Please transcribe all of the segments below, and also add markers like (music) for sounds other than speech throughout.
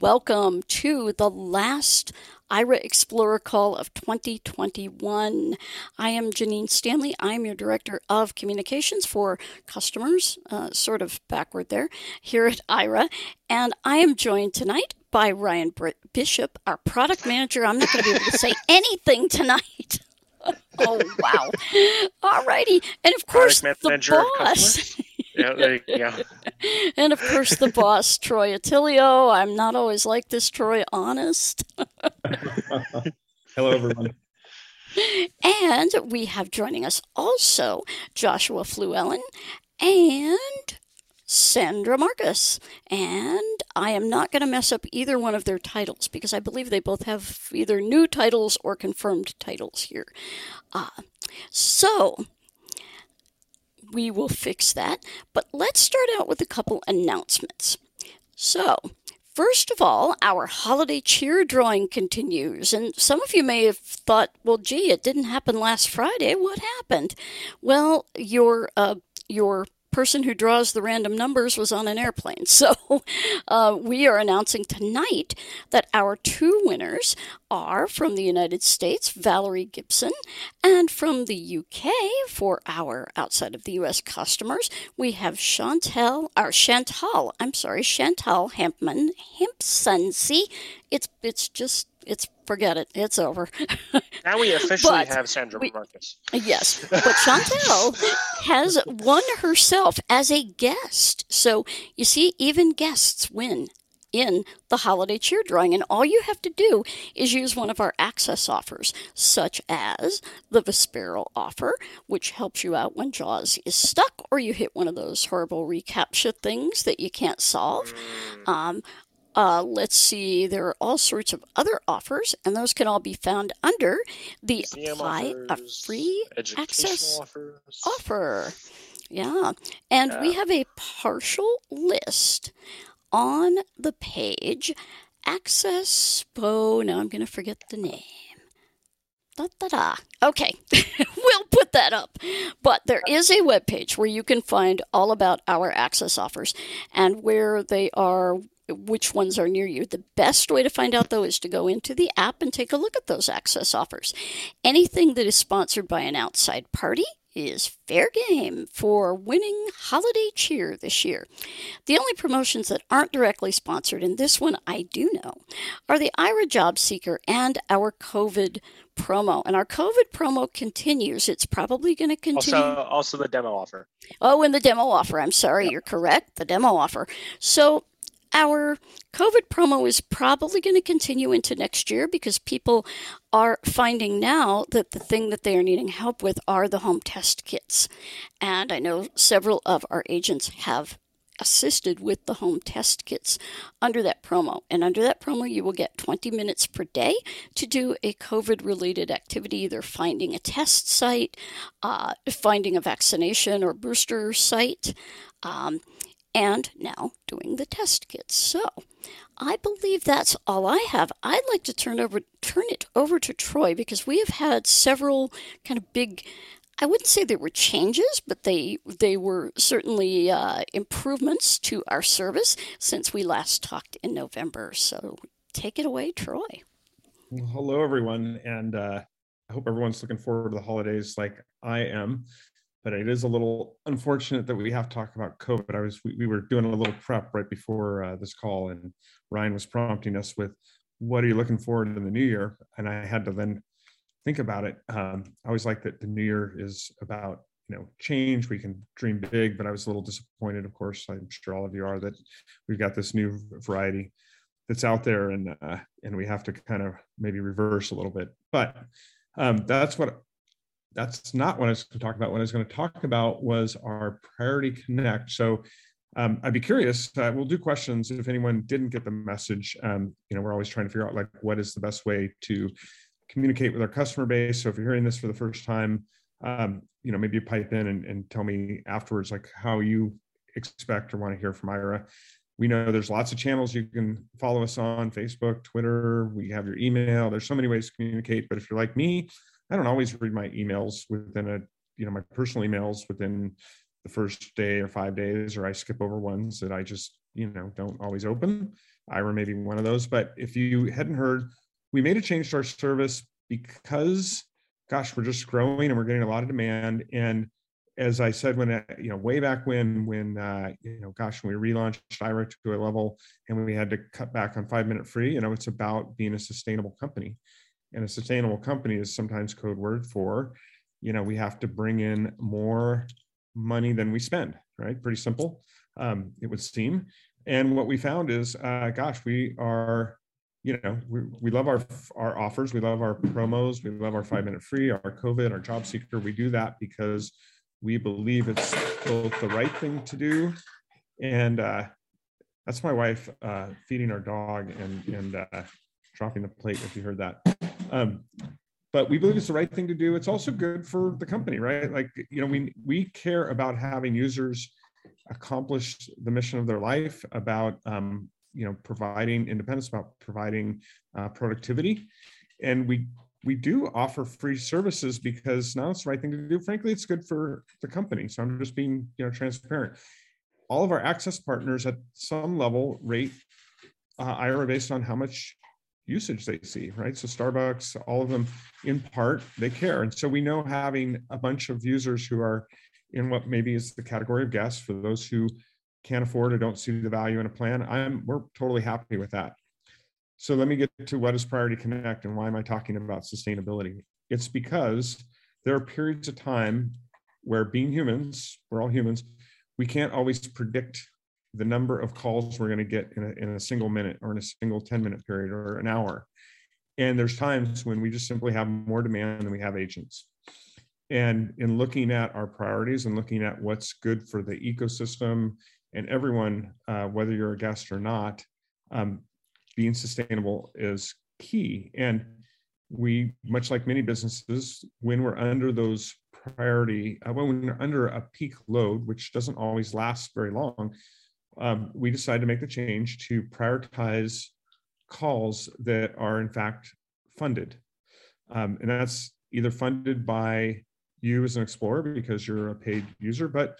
Welcome to the last Aira Explorer call of 2021. I am Janine Stanley. I'm your Director of Communications for customers, uh, sort of backward there, here at Aira. And I am joined tonight by Ryan Bishop, our product manager. I'm not going to be able to say (laughs) anything tonight. (laughs) oh, wow. (laughs) All righty. And of course, the boss. Yeah, there you go. (laughs) and of course, the boss, Troy Otillio. I'm not always like this, Troy, honest. Hello, everyone. And we have joining us also Joshua Fluellen and Sandra Marcus. And I am not going to mess up either one of their titles because I believe they both have either new titles or confirmed titles here. Uh, so, we will fix that. But let's start out with a couple announcements. So, First of all, our holiday cheer drawing continues. And some of you may have thought, well, gee, it didn't happen last Friday. What happened? Well, your, uh, your person who draws the random numbers was on an airplane. (laughs) So uh, we are announcing tonight that our two winners are from the United States, Valerie Gibson, and from the UK for our outside of the US customers, we have Chantel, our Chantal, I'm sorry, Chantal Hempman, Hempson. See, it's it's just it's forget it. It's over. (laughs) now we officially but have Sandra we, Marcus. Yes, (laughs) but Chantel has won herself as a guest. So you see, even guests win in the holiday cheer drawing. And all you have to do is use one of our access offers, such as the Vispero offer, which helps you out when JAWS is stuck or you hit one of those horrible reCAPTCHA things that you can't solve. Mm. Um, uh, let's see, there are all sorts of other offers, and those can all be found under the Museum Apply offers, a Free Access offers. offer. Yeah, and yeah. we have a partial list on the page. Access, oh, now I'm going to forget the name. Da, da, da. Okay, (laughs) we'll put that up. But there is a web page where you can find all about our access offers and where they are which ones are near you. The best way to find out, though, is to go into the app and take a look at those access offers. Anything that is sponsored by an outside party is fair game for winning holiday cheer this year. The only promotions that aren't directly sponsored, and this one I do know, are the Aira Job Seeker and our COVID promo. And our COVID promo continues. It's probably going to continue. Also, also the demo offer. Oh, and the demo offer. I'm sorry, you're correct. The demo offer. So our COVID promo is probably going to continue into next year because people are finding now that the thing that they are needing help with are the home test kits. And I know several of our agents have assisted with the home test kits under that promo. And under that promo, you will get 20 minutes per day to do a COVID related activity, either finding a test site, uh, finding a vaccination or booster site. Um, and now doing the test kits. So I believe that's all I have. I'd like to turn over turn it over to Troy because we have had several kind of big I wouldn't say they were changes, but they they were certainly uh, improvements to our service since we last talked in November. So take it away, Troy. Well, hello, everyone, and uh, I hope everyone's looking forward to the holidays like I am but it is a little unfortunate that we have to talk about COVID. I was we, we were doing a little prep right before uh, this call, and Ryan was prompting us with, "What are you looking forward to in the new year?" And I had to then think about it. Um, I always like that the new year is about you know change. We can dream big, but I was a little disappointed. Of course, I'm sure all of you are that we've got this new variety that's out there, and uh, and we have to kind of maybe reverse a little bit. But um, that's what that's not what I was going to talk about. What I was going to talk about was our Priority Connect. So um, I'd be curious. Uh, we'll do questions if anyone didn't get the message. Um, you know, we're always trying to figure out like what is the best way to communicate with our customer base. So if you're hearing this for the first time, um, you know, maybe pipe in and, and tell me afterwards like how you expect or want to hear from Aira. We know there's lots of channels you can follow us on Facebook, Twitter. We have your email. There's so many ways to communicate. But if you're like me, I don't always read my emails within a, you know, my personal emails within the first day or five days, or I skip over ones that I just, you know, don't always open. Aira may be one of those. But if you hadn't heard, we made a change to our service because, gosh, we're just growing and we're getting a lot of demand. And as I said, when you know, way back when, when uh, you know, gosh, when we relaunched Aira to a level and we had to cut back on five minute free, you know, it's about being a sustainable company, and a sustainable company is sometimes code word for, you know, we have to bring in more money than we spend, right? Pretty simple, um, it would seem. And what we found is, uh, gosh, we are you know we, we love our our offers we love our promos we love our five minute free our covid our job seeker we do that because we believe it's both the right thing to do and uh, that's my wife uh, feeding our dog and and uh, dropping the plate if you heard that um, but we believe it's the right thing to do. It's also good for the company right? Like you know we we care about having users accomplish the mission of their life about um, you know providing independence about providing uh, productivity. And we we do offer free services because now it's the right thing to do. Frankly it's good for the company. So i'm just being you know transparent. All of our access partners at some level rate uh, Aira based on how much usage they see, right? So Starbucks, all of them in part, they care. And so we know having a bunch of users who are in what maybe is the category of guests for those who can't afford or don't see the value in a plan, I'm we're totally happy with that. So let me get to what is Priority Connect and why am I talking about sustainability? It's because there are periods of time where being humans, we're all humans, we can't always predict the number of calls we're going to get in a, in a single minute or in a single 10 minute period or an hour. And there's times when we just simply have more demand than we have agents. And in looking at our priorities and looking at what's good for the ecosystem and everyone, uh, whether you're a guest or not, um, being sustainable is key. And we, much like many businesses, when we're under those priority, uh, when we're under a peak load, which doesn't always last very long, um, we decided to make the change to prioritize calls that are in fact funded. Um, and that's either funded by you as an explorer because you're a paid user, but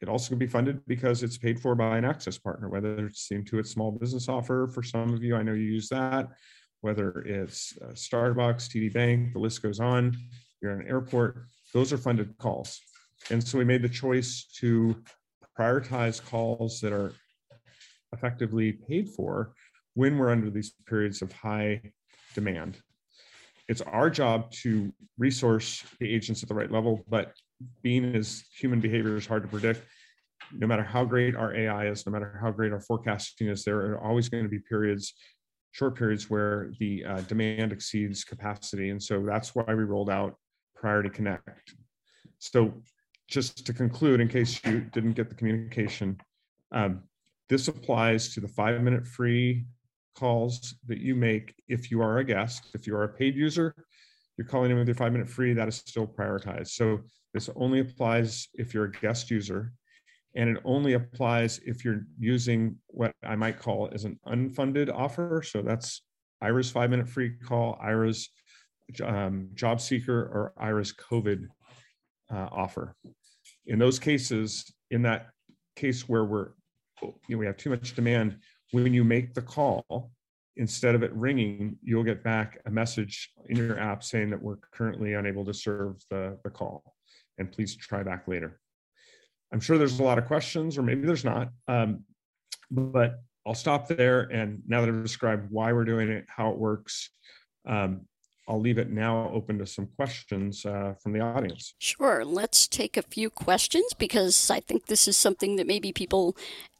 it also can be funded because it's paid for by an access partner, whether it's the Intuit small business offer for some of you, I know you use that, whether it's uh, Starbucks, TD Bank, the list goes on, you're in an airport, those are funded calls. And so we made the choice to prioritize calls that are effectively paid for when we're under these periods of high demand. It's our job to resource the agents at the right level, but being as human behavior is hard to predict, no matter how great our AI is, no matter how great our forecasting is, there are always going to be periods, short periods where the uh, demand exceeds capacity. And so that's why we rolled out Priority Connect. So just to conclude, in case you didn't get the communication, um, this applies to the five minute free calls that you make if you are a guest. If you are a paid user, you're calling in with your five minute free, that is still prioritized. So this only applies if you're a guest user, and it only applies if you're using what I might call as an unfunded offer. So that's Aira's five minute free call, Aira's um, job seeker, or Aira's COVID uh, offer. In those cases, in that case where we're you know, we have too much demand, when you make the call, instead of it ringing, you'll get back a message in your app saying that we're currently unable to serve the, the call and please try back later. I'm sure there's a lot of questions, or maybe there's not, um, but I'll stop there. And now that I've described why we're doing it, how it works, um, I'll leave it now open to some questions uh, from the audience. Sure. Let's take a few questions because I think this is something that maybe people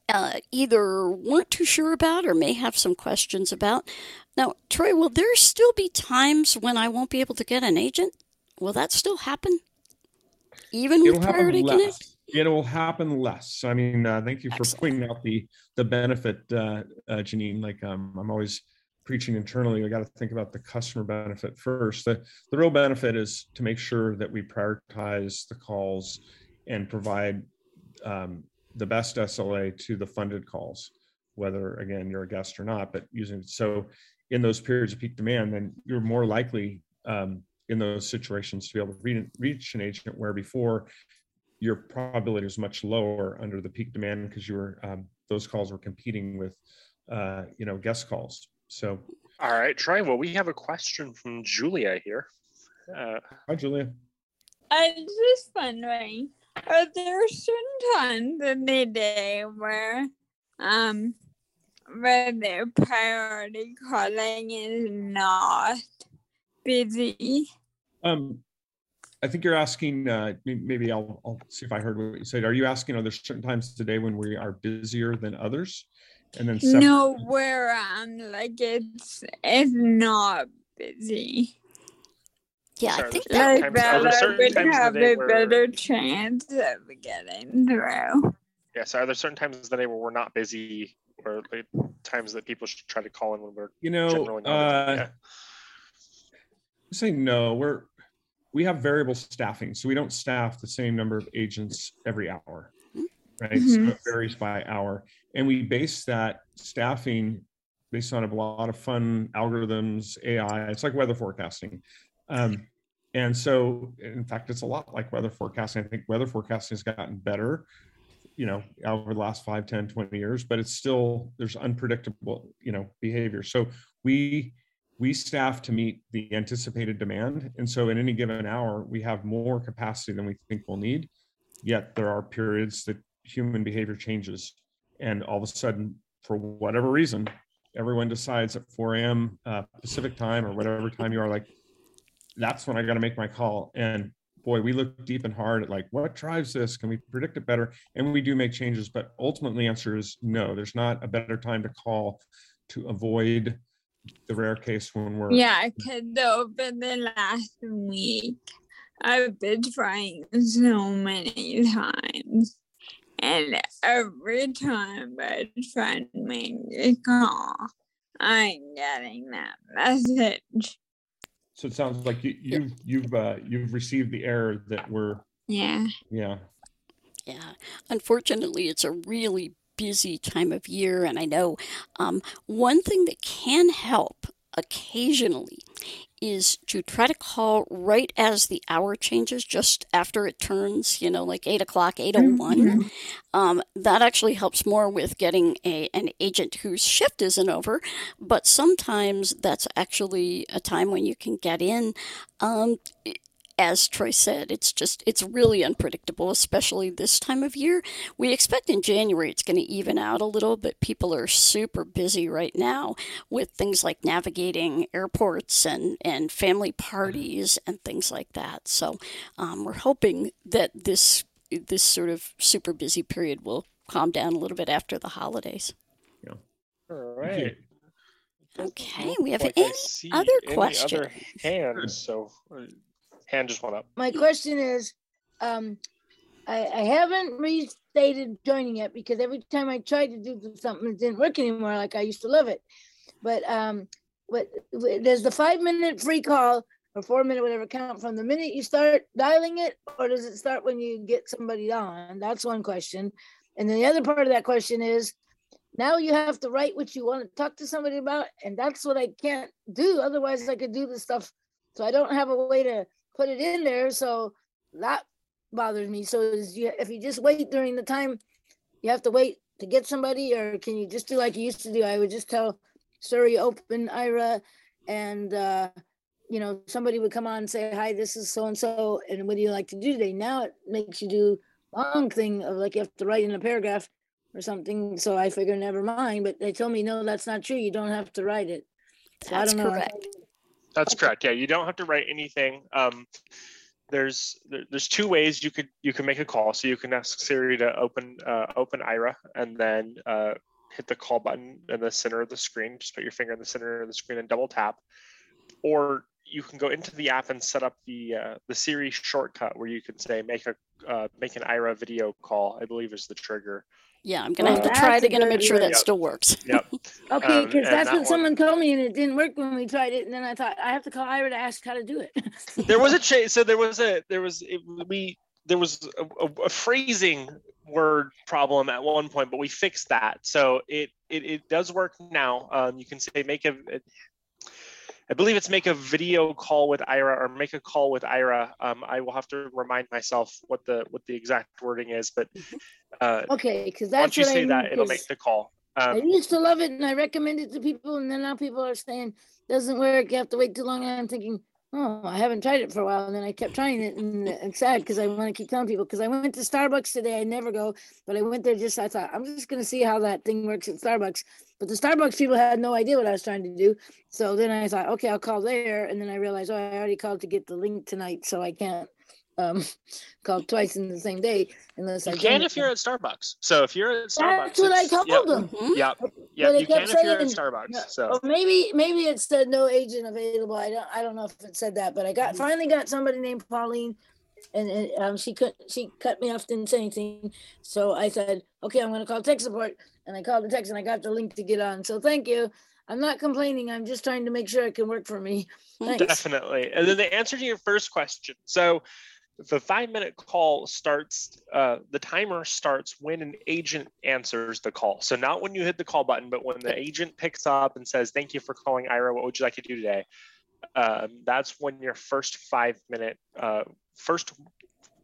uh, either weren't too sure about or may have some questions about. Now, Troy, will there still be times when I won't be able to get an agent? Will that still happen? even with priority connect it will happen less i mean uh, thank you for Excellent. pointing out the the benefit uh, uh, janine like um, i'm always preaching internally we got to think about the customer benefit first the, the real benefit is to make sure that we prioritize the calls and provide um, the best sla to the funded calls whether again you're a guest or not but using so in those periods of peak demand then you're more likely um, in those situations to be able to re- reach an agent where before your probability was much lower under the peak demand because you were um, those calls were competing with uh, you know, guest calls. So, all right, Troy. Well, we have a question from Julia here. Uh, Hi, Julia. I was just wondering, are there certain times in the day where, um, where their priority calling is not busy? Um, I think you're asking. Uh, maybe I'll, I'll see if I heard what you said. Are you asking? Are there certain times today when we are busier than others? And then separate- no, where um, like it's it's not busy. Yeah, I think that like that I would have a where, better chance of getting through. Yeah, so are there certain times of the day where we're not busy, or like, times that people should try to call in when we're you know? Uh, yeah. Say no. We're we have variable staffing, so we don't staff the same number of agents every hour, right? Mm-hmm. So it varies by hour, and we base that staffing based on a lot of fun algorithms, AI. It's like weather forecasting. Um, and so, in fact, it's a lot like weather forecasting. I think weather forecasting has gotten better, you know, over the last 5, 10, 20 years, but it's still, there's unpredictable, you know, behavior. So we, we staff to meet the anticipated demand. And so in any given hour, we have more capacity than we think we'll need. Yet there are periods that human behavior changes. And all of a sudden, for whatever reason, everyone decides at 4 a.m. Uh, Pacific time or whatever time you are, like, that's when I got to make my call. And boy, we look deep and hard at like what drives this? Can we predict it better? And we do make changes, but ultimately, the answer is no. There's not a better time to call to avoid the rare case when we're yeah. Because over the last week, I've been trying so many times. And every time I try to make a call, I'm getting that message. So it sounds like you, you've you've uh, you've received the error that we're yeah yeah yeah. Unfortunately, it's a really busy time of year, and I know um, one thing that can help occasionally is to try to call right as the hour changes, just after it turns, you know, like 8 o'clock, 801. Mm-hmm. Um, that actually helps more with getting a, an agent whose shift isn't over. But sometimes that's actually a time when you can get in. Um, as Troy said, it's just, it's really unpredictable, especially this time of year. We expect in January it's going to even out a little, but people are super busy right now with things like navigating airports and, and family parties and things like that. So um, we're hoping that this, this sort of super busy period will calm down a little bit after the holidays. Yeah. All right. Okay, we have like any other questions? Other hands, so uh, Hand just went up. My question is, um, I, I haven't restated joining yet because every time I tried to do something, it didn't work anymore like I used to love it. But um, what does the five minute free call or four minute whatever count from the minute you start dialing it, or does it start when you get somebody on? That's one question. And then the other part of that question is, now you have to write what you want to talk to somebody about, and that's what I can't do. Otherwise, I could do the stuff. So I don't have a way to put it in there. So that bothers me. So is you, if you just wait during the time, you have to wait to get somebody, or can you just do like you used to do? I would just tell Siri open Aira, and uh, you know somebody would come on and say, "Hi, this is so and so, and what do you like to do today?" Now it makes you do long thing of like you have to write in a paragraph or something. So I figure never mind. But they told me no, that's not true. You don't have to write it. So that's I don't know. correct. That's correct. Yeah, you don't have to write anything. Um, there's there's two ways you could you can make a call. So you can ask Siri to open uh, open Aira and then uh, hit the call button in the center of the screen. Just put your finger in the center of the screen and double tap. Or you can go into the app and set up the uh, the Siri shortcut where you can say make a uh, make an Aira video call. I believe is the trigger. Yeah, I'm gonna have to try it again to make sure that yep. still works. Yep. (laughs) okay, because um, that's that what one, someone told me, and it didn't work when we tried it. And then I thought I have to call Aira to ask how to do it. (laughs) there was a change. So there was a there was it, we there was a, a, a, phrasing word problem at one point, but we fixed that. So it it, it does work now. Um, you can say make a I believe it's make a video call with Aira or make a call with Aira. Um, I will have to remind myself what the what the exact wording is, but uh, okay, because that's once you say that, it'll make the call. I Um, used to love it and I recommend it to people, and then now people are saying doesn't work. You have to wait too long. And I'm thinking, oh, I haven't tried it for a while. And then I kept trying it, and it's sad because I want to keep telling people. Because I went to Starbucks today. I never go, but I went there just. I thought I'm just gonna see how that thing works at Starbucks. But the Starbucks people had no idea what I was trying to do. So then I thought, okay, I'll call there, and then I realized, oh, I already called to get the link tonight, so I can't um (laughs) call twice in the same day unless I you join can if you're at Starbucks. So if you're at Starbucks, That's what I told yep, them. Mhm. Yep, But yep, you can kept if you're at Starbucks. Yeah, So Or maybe maybe it said no agent available. I don't I don't know if it said that, but I got finally got somebody named Pauline, and, and um she cut she cut me off didn't say anything. So I said okay I'm gonna call tech support, and I called the text and I got the link to get on. So thank you. I'm not complaining. I'm just trying to make sure it can work for me. Thanks. definitely. And then the answer to your first question. So the five minute call starts, uh, the timer starts when an agent answers the call. So not when you hit the call button, but when the agent picks up and says, Thank you for calling Aira. What would you like to do today? Um, that's when your first five minute, uh, first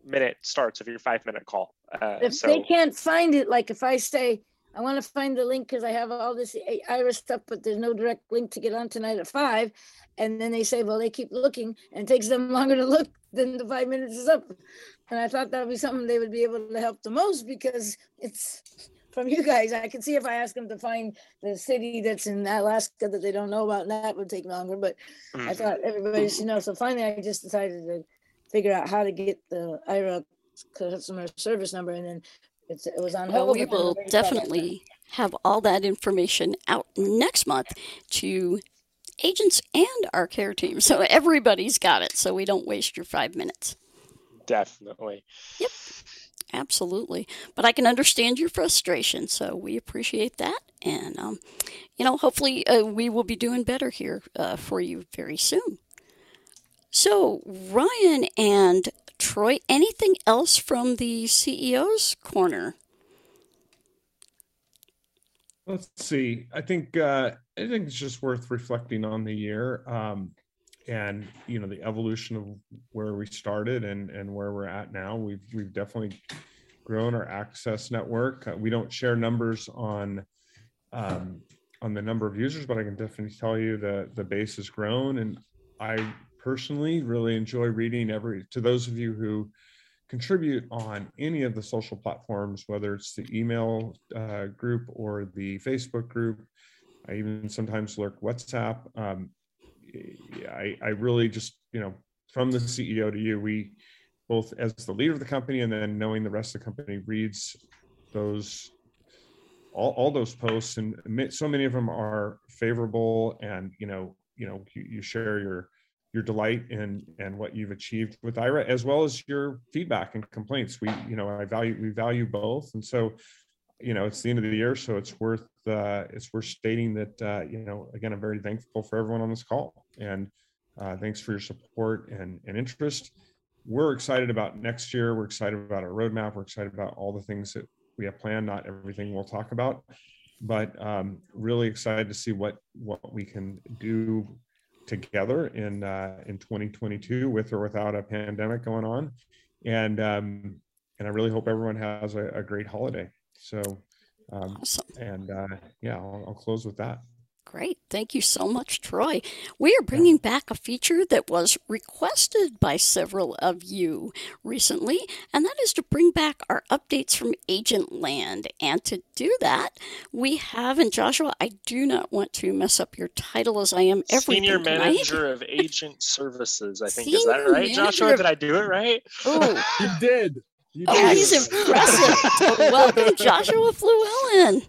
minute starts of your five minute call. Uh, if so they can't find it, like if I say I want to find the link because I have all this I- Iris stuff, but there's no direct link to get on tonight at five, and then they say, well, they keep looking, and it takes them (laughs) longer to look than the five minutes is up. And I thought that would be something they would be able to help the most because it's from you guys. I can see if I ask them to find the city that's in Alaska that they don't know about, and that would take longer. But I mhm. thought everybody should know. So finally, I just decided to figure out how to get the Aira customer service number, and then it's, it was on Well, we will nobody called definitely have all that information out next month to agents and our care team. So everybody's got it. So we don't waste your five minutes. definitely. Yep. Absolutely. But I can understand your frustration. So we appreciate that. And, um, you know, hopefully uh, we will be doing better here uh, for you very soon. So, Ryan and Troy, anything else from the CEO's corner? Let's see. I think uh, I think it's just worth reflecting on the year, um, and you know the evolution of where we started and and where we're at now. We've we've definitely grown our access network. Uh, we don't share numbers on um, on the number of users, but I can definitely tell you that the base has grown, and I personally really enjoy reading every to those of you who contribute on any of the social platforms, whether it's the email uh, group or the Facebook group. I even sometimes lurk WhatsApp. Um, I, I really just, you know, from the CEO to you, we both as the leader of the company and then knowing the rest of the company reads those all, all those posts and so many of them are favorable and you know you know you, you share your your delight in and what you've achieved with Aira, as well as your feedback and complaints. We, you know, I value we value both, and so, you know, it's the end of the year, so it's worth uh, it's worth stating that uh, you know, again, I'm very thankful for everyone on this call, and uh, thanks for your support and and interest. We're excited about next year. We're excited about our roadmap. We're excited about all the things that we have planned. Not everything we'll talk about, but um, really excited to see what what we can do together in uh, in 2022 with or without a pandemic going on. And um, and i really hope everyone has a, a great holiday. So um, Awesome. and uh, yeah I'll, I'll close with that Great. Thank you so much, Troy. We are bringing back a feature that was requested by several of you recently, and that is to bring back our updates from Agent Land. And to do that, we have, and Joshua, I do not want to mess up your title as I am everything Senior tonight. manager of agent services. I think is that Senior right, Joshua? manager Did I do it right? Oh, You (laughs) did. You oh, did. he's impressive. (laughs) Welcome, Joshua Fluellen.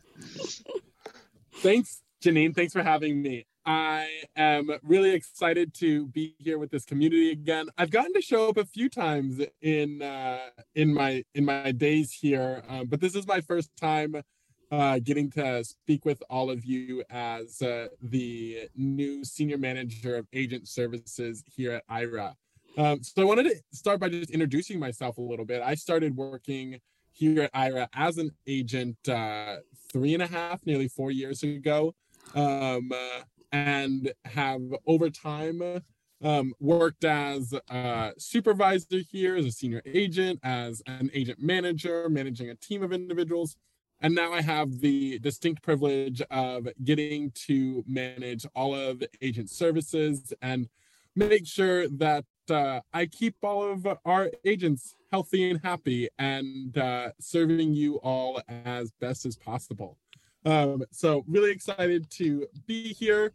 Thanks, Janine. Thanks for having me. I am really excited to be here with this community again. I've gotten to show up a few times in uh, in my in my days here, um, but this is my first time uh, getting to speak with all of you as uh, the new senior manager of agent services here at Aira. Um, so I wanted to start by just introducing myself a little bit. I started working here at Aira as an agent uh, three and a half, nearly four years ago, um, uh, and have over time um, worked as a supervisor here, as a senior agent, as an agent manager, managing a team of individuals. and now I have the distinct privilege of getting to manage all of agent services and make sure that uh, I keep all of our agents healthy and happy and uh, serving you all as best as possible. Um, so really excited to be here,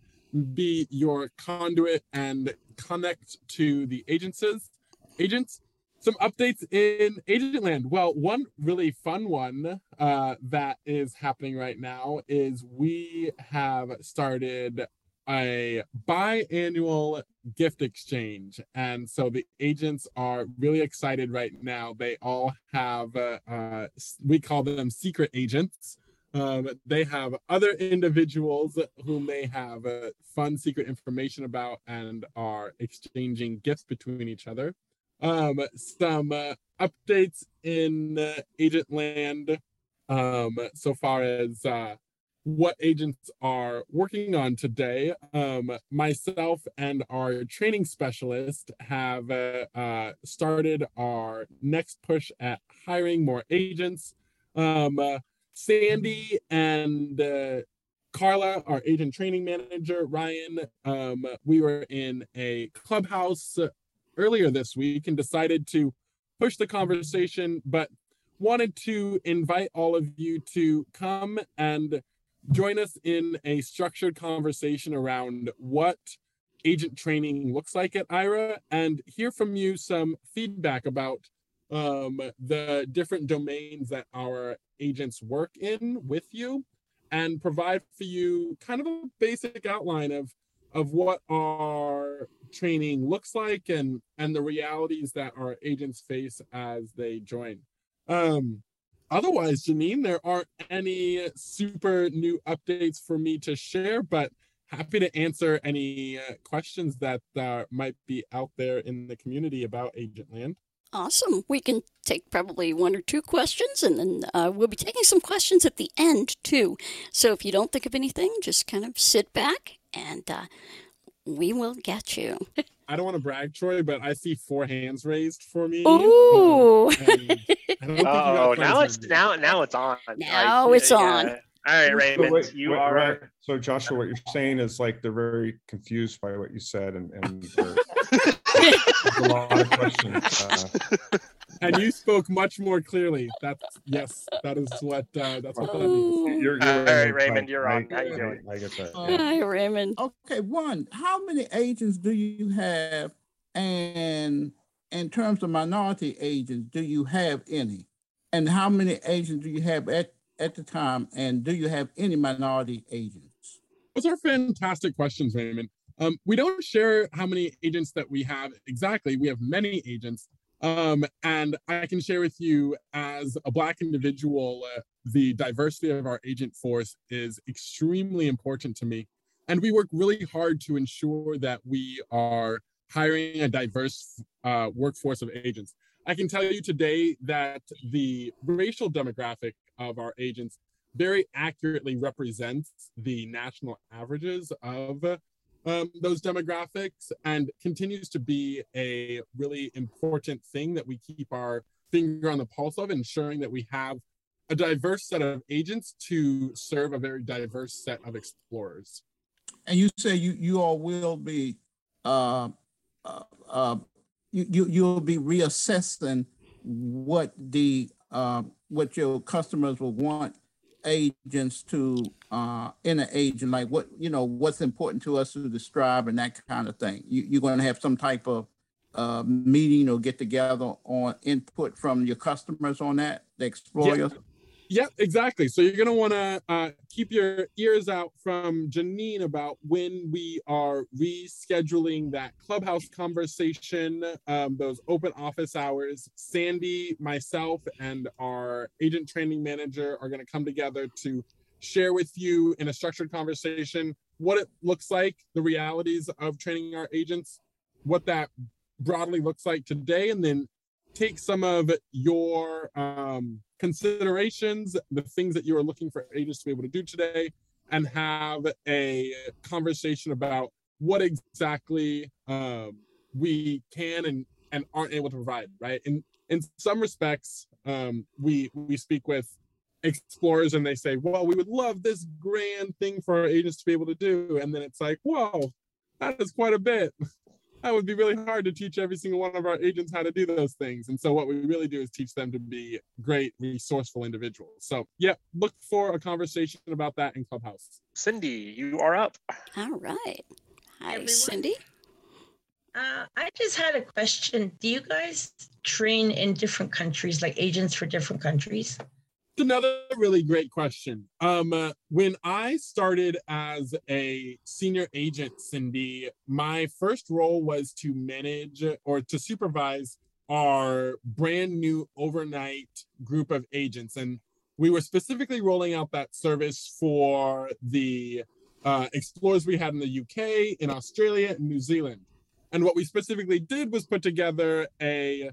be your conduit and connect to the agencies, agents. Some updates in Agentland. Well, one really fun one uh, that is happening right now is we have started a biannual gift exchange. And so the agents are really excited right now. They all have, uh, uh, we call them secret agents. Um, they have other individuals whom they have uh, fun secret information about and are exchanging gifts between each other. Um, some uh, updates in uh, agent land um, so far as uh, what agents are working on today. Um, myself and our training specialist have uh, uh, started our next push at hiring more agents. Um, uh, Sandy and uh, Carla, our agent training manager, Ryan, um, we were in a clubhouse earlier this week and decided to push the conversation, but wanted to invite all of you to come and join us in a structured conversation around what agent training looks like at Aira and hear from you some feedback about um, the different domains that our agents work in with you and provide for you kind of a basic outline of of what our training looks like and and the realities that our agents face as they join um otherwise, Janine, there aren't any super new updates for me to share, but happy to answer any uh, questions that uh, might be out there in the community about Agent Land. Awesome. We can take probably one or two questions, and then uh, we'll be taking some questions at the end too. So if you don't think of anything, just kind of sit back and uh, we will get you. (laughs) I don't want to brag, Troy, but I see four hands raised for me. Ooh. Oh, now it's now now it's on. Now like, it's yeah, on. All right, Raymond, so wait, you wait, are. Right. So, Joshua, what you're saying is like they're very confused by what you said, and and (laughs) a lot of questions. Uh, and you spoke much more clearly. That's yes, that is what uh, that's what that means. You're, you're All right, Raymond, you're on. How you doing? I get that. Yeah. Hi, Raymond. Okay, one. How many agents do you have, and in terms of minority agents, do you have any? And how many agents do you have at at the time, and do you have any minority agents? Those are fantastic questions, Raymond. Um, we don't share how many agents that we have exactly. We have many agents. Um, and I can share with you as a Black individual, uh, the diversity of our agent force is extremely important to me. And we work really hard to ensure that we are hiring a diverse uh, workforce of agents. I can tell you today that the racial demographic of our agents very accurately represents the national averages of um, those demographics and continues to be a really important thing that we keep our finger on the pulse of, ensuring that we have a diverse set of agents to serve a very diverse set of explorers. And you say you you all will be uh, uh, uh, you, you you'll be reassessing what the uh, what your customers will want agents to uh, in an agent, like what you know, what's important to us to describe and that kind of thing. You, you're going to have some type of uh, meeting or get together on input from your customers on that, the explorers. Yeah. Yep, exactly. So you're going to want to uh, keep your ears out from Janine about when we are rescheduling that clubhouse conversation, um, those open office hours. Sandy, myself, and our agent training manager are going to come together to share with you in a structured conversation what it looks like, the realities of training our agents, what that broadly looks like today, and then take some of your um, considerations, the things that you are looking for agents to be able to do today, and have a conversation about what exactly um, we can and, and aren't able to provide, right? In, in some respects, um, we, we speak with explorers and they say, well, we would love this grand thing for our agents to be able to do. And then it's like, whoa, that is quite a bit. That would be really hard to teach every single one of our agents how to do those things. And so what we really do is teach them to be great, resourceful individuals. So yeah, look for a conversation about that in Clubhouse. Cindy, you are up. All right. Hi, everyone. Cindy. Uh, I just had a question. Do you guys train in different countries, like agents for different countries? Another really great question. Um, uh, when I started as a senior agent, Cindy, my first role was to manage or to supervise our brand new overnight group of agents. And we were specifically rolling out that service for the uh, explorers we had in the UK, in Australia, and New Zealand. And what we specifically did was put together a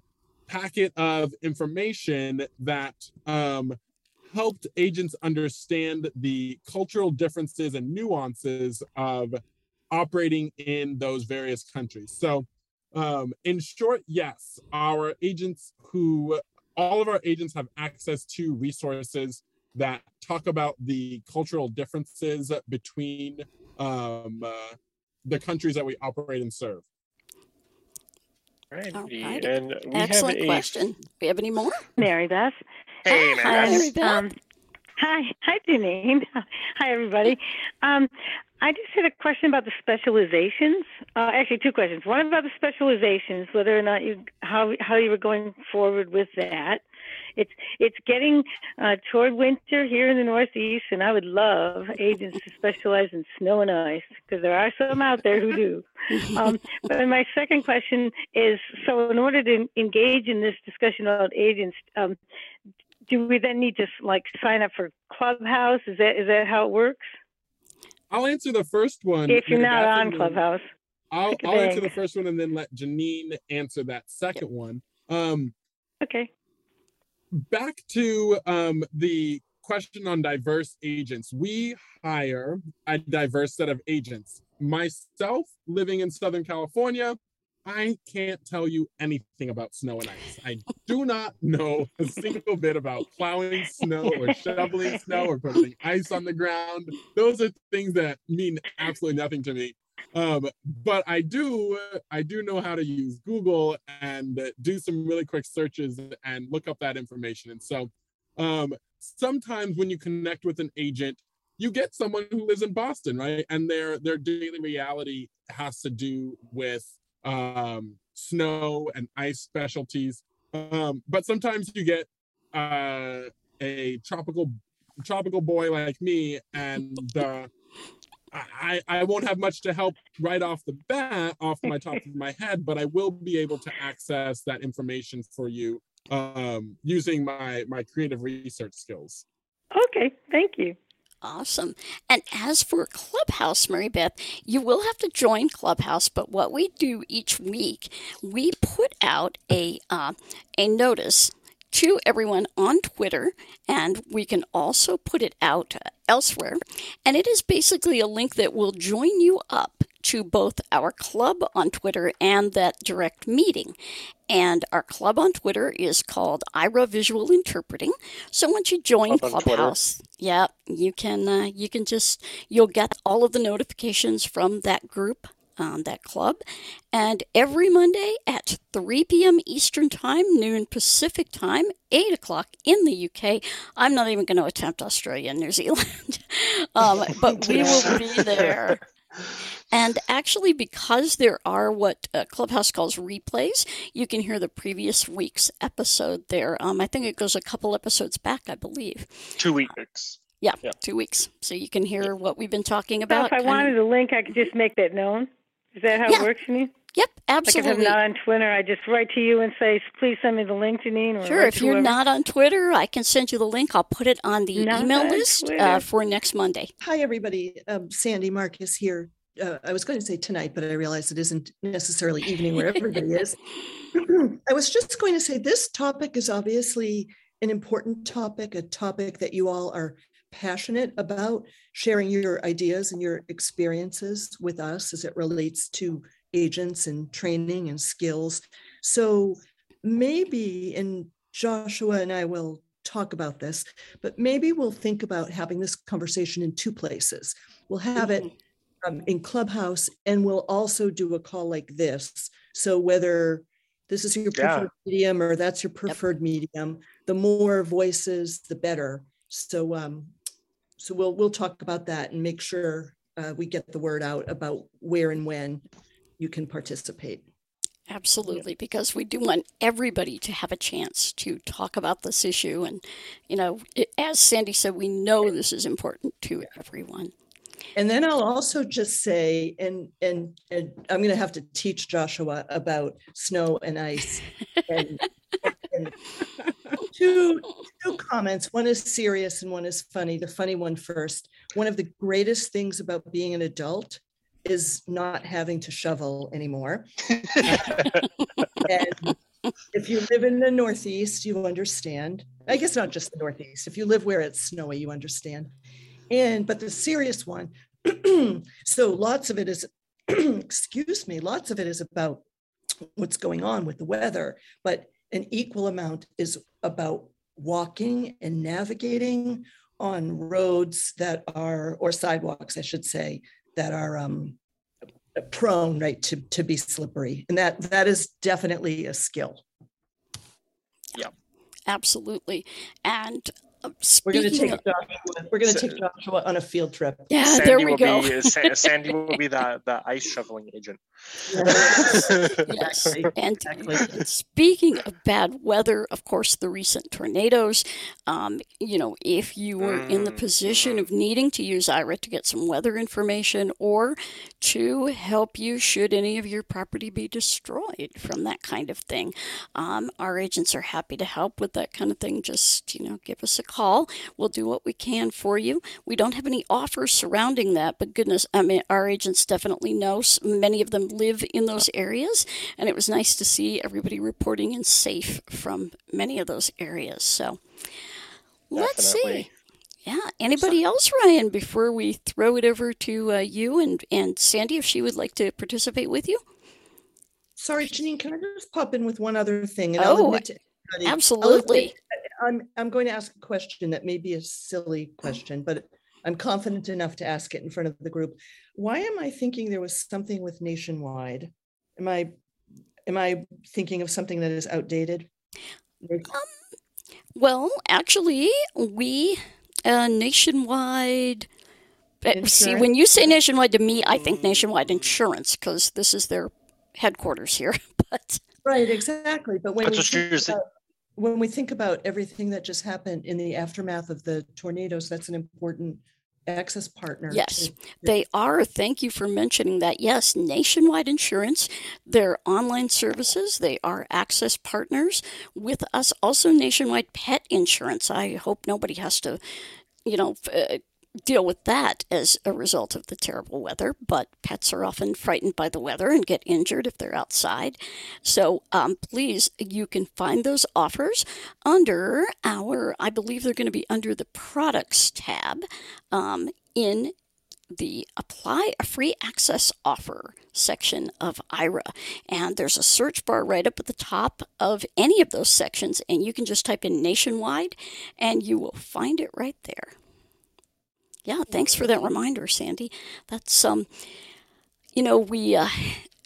packet of information that um, helped agents understand the cultural differences and nuances of operating in those various countries. So, um, in short, yes, our agents who all of our agents have access to resources that talk about the cultural differences between um, uh, the countries that we operate and serve. Right. Alrighty. And we Excellent have a question. We have any more? Mary Beth. Hey. Mary Beth. Um, hi, hi, Janine. (laughs) Hi, everybody. Um, I just had a question about the specializations. Uh, actually, two questions. One about the specializations, whether or not you how how you were going forward with that. It's it's getting uh, toward winter here in the Northeast, and I would love agents to specialize in snow and ice because there are some out there who do. (laughs) Um, but my second question is: so, in order to engage in this discussion about agents, um, do we then need to like sign up for Clubhouse? Is that is that how it works? I'll answer the first one. If you're not on Clubhouse, I'll, I'll answer the first one and then let Janine answer that second one. Um, okay. back to um, the question on diverse agents. We hire a diverse set of agents. Myself, living in Southern California, I can't tell you anything about snow and ice. I do not know a single bit about plowing snow or shoveling snow or putting ice on the ground. Those are things that mean absolutely nothing to me. Um, but I do, I do know how to use Google and do some really quick searches and look up that information. And so, um, sometimes when you connect with an agent, you get someone who lives in Boston, right? And their their daily reality has to do with um, snow and ice specialties. Um, but sometimes you get uh, a tropical tropical boy like me, and uh, I, I won't have much to help right off the bat, off my top of my head, but I will be able to access that information for you um, using my my creative research skills. Okay. Thank you. Awesome. And as for Clubhouse, Mary Beth, you will have to join Clubhouse. But what we do each week, we put out a uh, a notice to everyone on Twitter, and we can also put it out uh, elsewhere. And it is basically a link that will join you up to both our club on Twitter and that direct meeting. And our club on Twitter is called Aira Visual Interpreting. So once you join Club. Clubhouse, yeah, you can uh, you can just you'll get all of the notifications from that group. Um, that club, and every Monday at 3 p.m. Eastern Time, noon Pacific Time, 8 o'clock in the UK. I'm not even going to attempt Australia and New Zealand, (laughs) um, (laughs) but we will be there. And actually, because there are what uh, Clubhouse calls replays, you can hear the previous week's episode there. Um, I think it goes a couple episodes back, I believe. Two weeks. Yeah, Yeah. two weeks. So you can hear what we've been talking So about. if I wanted a link, I could just make that known. Is that how Yeah. it works, Janine? Yep, Like if I'm not on Twitter, I just write to you and say, please send me the link, Janine. Or Sure, if you're whoever. not on Twitter, I can send you the link. I'll put it on the Not email on list uh, for next Monday. Hi, everybody. Um, Sandy Marcus here. Uh, I was going to say tonight, but I realize it isn't necessarily evening where everybody (laughs) is. (clears throat) I was just going to say this topic is obviously an important topic, a topic that you all are passionate about sharing your ideas and your experiences with us as it relates to agents and training and skills. So maybe, and Joshua and I will talk about this, but maybe we'll think about having this conversation in two places. We'll have it um, in Clubhouse and we'll also do a call like this. So whether this is your Yeah. preferred medium or that's your preferred medium, the more voices, the better. So um, so we'll we'll talk about that and make sure uh, we get the word out about where and when you can participate. Absolutely, because we do want everybody to have a chance to talk about this issue. And, you know, it, as Sandy said, we know this is important to everyone. And then I'll also just say, and and and I'm going to have to teach Joshua about snow and ice. (laughs) And, and two two comments. One is serious and one is funny. The funny one first. One of the greatest things about being an adult is not having to shovel anymore. (laughs) and if you live in the Northeast, you understand. I guess not just the Northeast. If you live where it's snowy, you understand. And but the serious one, (clears throat) so lots of it is, (clears throat) excuse me, lots of it is about what's going on with the weather, but an equal amount is about walking and navigating on roads that are, or sidewalks, I should say, that are um, prone, right, to, to be slippery. And that that is definitely a skill. Yeah. Absolutely. And uh, We're going to take of, Joshua, we're going to So- take Joshua on a field trip. yeah, Sandy there we will go. Be, Sa- Sandy will be the, the ice shoveling agent. Yes. (laughs) Exactly. And, Exactly. and speaking of bad weather, of course, the recent tornadoes, um, you know, if you were in the Mm, position mhm. of needing to use Aira to get some weather information or to help you should any of your property be destroyed from that kind of thing, um, our agents are happy to help with that kind of thing. Just, you know, give us a call. We'll do what we can for you. We don't have any offers surrounding that, but goodness, I mean, our agents definitely know. Many of them live in those areas, and it was nice to see everybody reporting in safe from many of those areas. So let's see. Yeah. Anybody else, Ryan, before we throw it over to uh, you and, and Sandy, if she would like to participate with you? Sorry, Janine, can I just pop in with one other thing? And I'll Oh, admit to everybody- I'll Absolutely. Admit- I'm, I'm going to ask a question that may be a silly question, but I'm confident enough to ask it in front of the group. Why am I thinking there was something with nationwide? Am I, am I thinking of something that is outdated? Well, actually, we uh, nationwide. uh, See, when you say nationwide to me, I think nationwide insurance because this is their headquarters here. (laughs) But Right, exactly. But when That's we what think you're saying. about, when we think about everything that just happened in the aftermath of the tornadoes, that's an important access partner. to- Yes, they are. Thank you for mentioning that. Yes, nationwide insurance, their online services, they are access partners with us. Also, nationwide pet insurance. I hope nobody has to, you know, uh, deal with that as a result of the terrible weather. But pets are often frightened by the weather and get injured if they're outside. So um, please, you can find those offers under our, I believe they're going to be under the products tab um, in the apply a free access offer section of Aira. And there's a search bar right up at the top of any of those sections, and you can just type in nationwide and you will find it right there. Yeah, thanks for that reminder, Sandy. That's um you know, we uh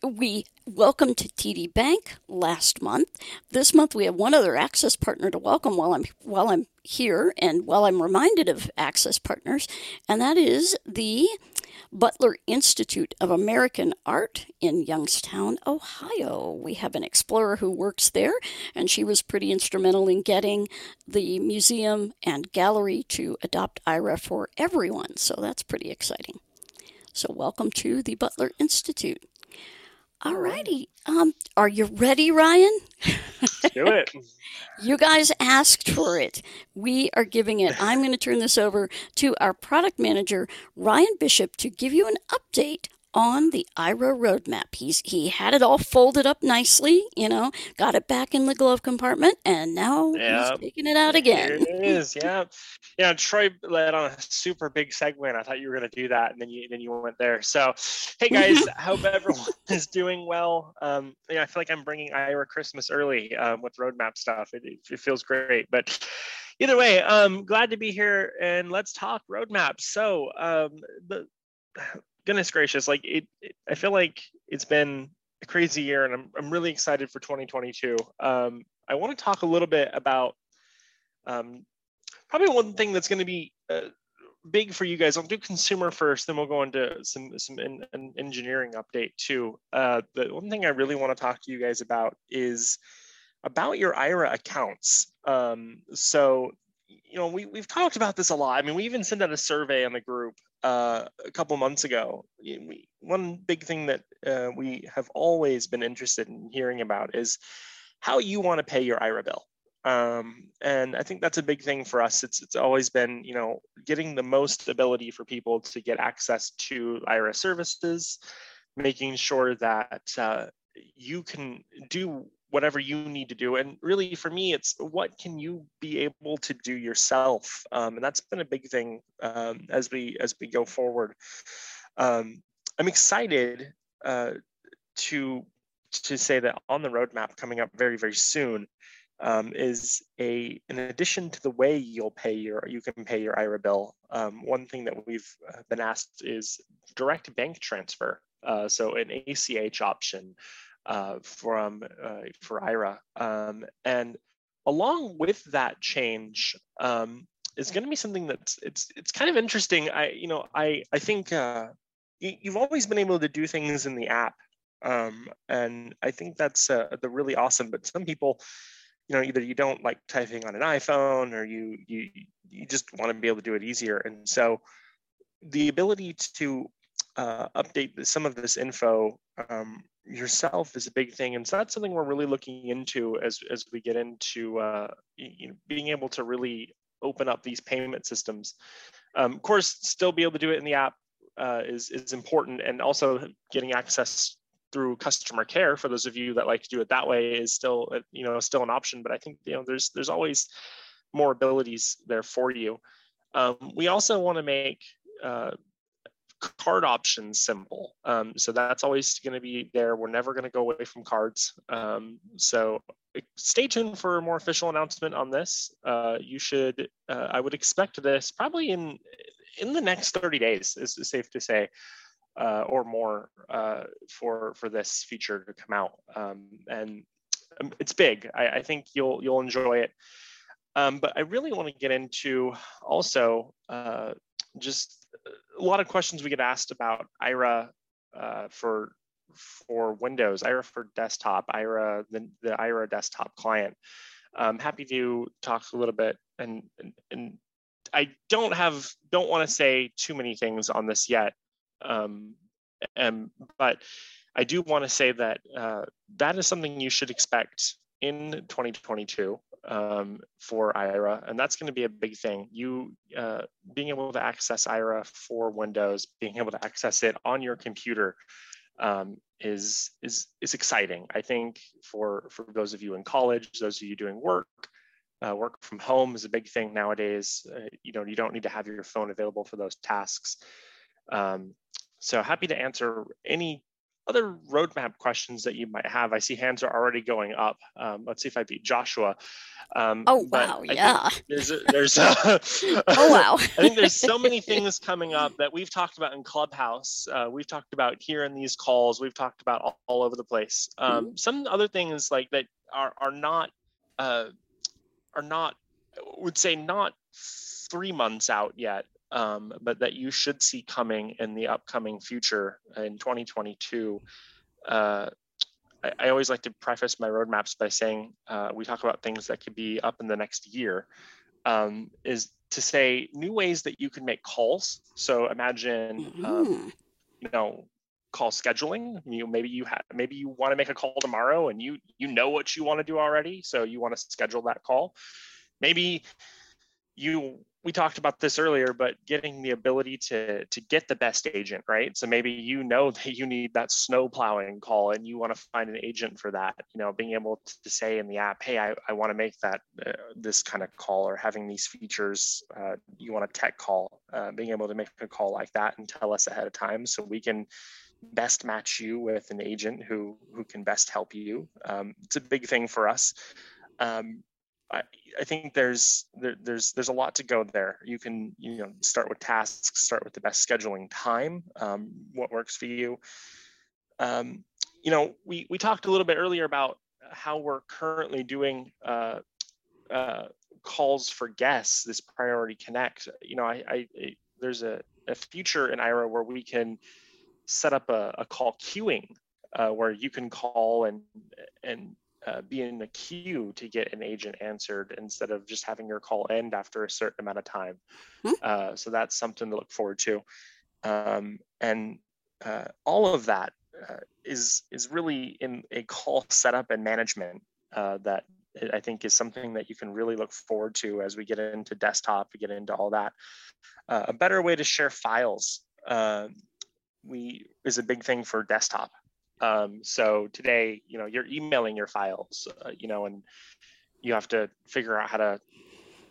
we welcomed to TD Bank last month. This month we have one other access partner to welcome while I'm while I'm here and while I'm reminded of access partners, and that is the Butler Institute of American Art in Youngstown, Ohio. We have an explorer who works there, and she was pretty instrumental in getting the museum and gallery to adopt Aira for everyone. So that's pretty exciting. So welcome to the Butler Institute. All righty. Um, are you ready, Ryan? Do it. (laughs) You guys asked for it. We are giving it. I'm going to turn this over to our product manager, Ryan Bishop, to give you an update on the Aira roadmap. He's he had it all folded up nicely, you know, got it back in the glove compartment, and now Yeah. he's taking it out again. Here it is. (laughs) Yeah. Yeah. Troy led on a super big segue, and I thought you were going to do that, and then you then you went there. So, hey guys, (laughs) hope everyone (laughs) is doing well. Um, yeah, I feel like I'm bringing Ira Christmas early um, with roadmap stuff. It, it, it feels great, but either way, um, glad to be here and let's talk roadmaps. So, um, the goodness gracious, like it, it, I feel like it's been a crazy year, and I'm I'm really excited for 2022. Um, I want to talk a little bit about um, probably one thing that's going to be uh, big for you guys. I'll do consumer first, then we'll go into some some in, in engineering update too. Uh, the one thing I really want to talk to you guys about is about your Aira accounts. Um, so, you know, we, we've talked about this a lot. I mean, we even sent out a survey on the group uh, a couple months ago. We, one big thing that uh, we have always been interested in hearing about is how you want to pay your Aira bill. Um, and I think that's a big thing for us. It's it's always been, you know, getting the most ability for people to get access to Aira services, making sure that uh, you can do whatever you need to do. And really, for me, it's what can you be able to do yourself, um, and that's been a big thing um, as we as we go forward. Um, I'm excited uh, to to say that on the roadmap coming up very very soon um, is a in addition to the way you'll pay your you can pay your Aira bill. Um, one thing that we've uh, been asked is direct bank transfer. Uh, so an ACH option uh, from uh, for Aira. Um, and along with that change um, is going to be something that's it's it's kind of interesting. I you know I I think uh, you, you've always been able to do things in the app, um, and I think that's uh, the really awesome. But some people, you know, either you don't like typing on an iPhone or you you you just want to be able to do it easier, and so the ability to uh, update some of this info um, yourself is a big thing and so that's something we're really looking into as as we get into uh, you know, being able to really open up these payment systems. Um, of course still be able to do it in the app uh, is is important and also getting access through customer care for those of you that like to do it that way is still uh, you know still an option but i think you know there's there's always more abilities there for you. Um, we also want to make uh, card options symbol. Um, so that's always going to be there. We're never going to go away from cards. Um, so stay tuned for a more official announcement on this. Uh, you should, uh, I would expect this probably in in the next 30 days is safe to say, uh, or more uh, for for this feature to come out. Um, and um, it's big. I, I, think you'll you'll enjoy it. Um, but I really want to get into also uh, just a lot of questions we get asked about Aira uh, for for Windows, Aira for desktop, Aira the, the Aira desktop client. I'm happy to talk a little bit, and, and, and I don't have don't want to say too many things on this yet, um, and but I do want to say that uh, that is something you should expect in 2022 um, for Aira, and that's going to be a big thing. You uh, being able to access Aira for Windows, being able to access it on your computer um, is is is exciting. I think for for those of you in college, those of you doing work, uh, work from home is a big thing nowadays. Uh, you know, you don't need to have your phone available for those tasks. Um, so happy to answer any other roadmap questions that you might have. I see hands are already going up. Um, let's see if I beat Joshua. Um, oh wow! Yeah. There's a, there's a, (laughs) oh wow! (laughs) I think there's so many (laughs) things coming up that we've talked about in Clubhouse. Uh, we've talked about here in these calls. We've talked about all, all over the place. Um, mm-hmm. Some other things like that are are not uh, are not would say not three months out yet um, but that you should see coming in the upcoming future in 2022. Uh, I, I, always like to preface my roadmaps by saying uh, we talk about things that could be up in the next year. Um, is to say new ways that you can make calls. So imagine, um, mm-hmm. um, you know, call scheduling. You maybe you have maybe you want to make a call tomorrow and you you know what you want to do already, so you want to schedule that call. Maybe you we talked about this earlier, but getting the ability to to get the best agent, right? So maybe you know (laughs) that you need that snow plowing call and you want to find an agent for that. You know, being able to say in the app, hey, I, I want to make that uh, this kind of call or having these features, uh, you want a tech call, uh, being able to make a call like that and tell us ahead of time so we can best match you with an agent who who can best help you. Um, it's a big thing for us. Um, I, I think there's there, there's there's a lot to go there. You can you know start with tasks, start with the best scheduling time, um, what works for you. Um, you know, we we talked a little bit earlier about how we're currently doing uh, uh, calls for guests. This Priority Connect. You know, I, I, I there's a, a feature in Aira where we can set up a, a call queuing uh, where you can call and and uh, be in the queue to get an agent answered instead of just having your call end after a certain amount of time. Hmm. Uh, so that's something to look forward to. Um, and uh, all of that uh, is is really in a call setup and management uh, that I think is something that you can really look forward to as we get into desktop, we get into all that. Uh, a better way to share files we is a big thing for desktop. Um, so today, you know, you're emailing your files, uh, you know, and you have to figure out how to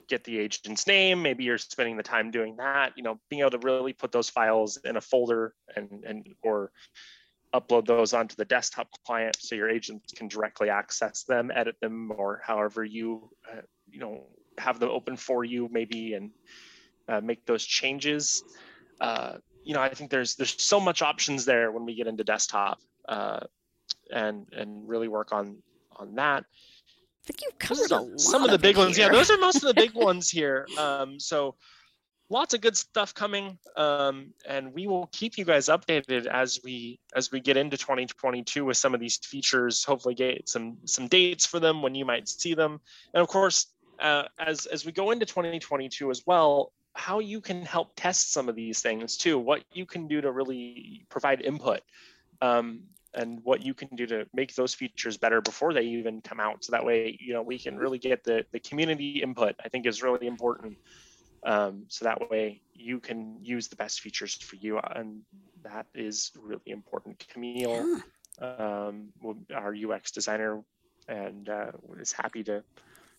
get the agent's name. Maybe you're spending the time doing that. You know, being able to really put those files in a folder and and or upload those onto the desktop client so your agents can directly access them, edit them, or however you uh, you know have them open for you, maybe and uh, make those changes. Uh, you know, I think there's there's so much options there when we get into desktop uh, and and really work on on that. I think you've covered a lot. Some of the big ones, yeah. Those are most of the big (laughs) ones here. Um, so lots of good stuff coming, um, and we will keep you guys updated as we as we get into 2022 with some of these features. Hopefully, get some some dates for them when you might see them, and of course, uh, as as we go into 2022 as well, how you can help test some of these things too. What you can do to really provide input. Um, and what you can do to make those features better before they even come out. So that way, you know, we can really get the, the community input, I think is really important. Um, so that way you can use the best features for you. And that is really important. Camille, um, our UX designer, and uh, is happy to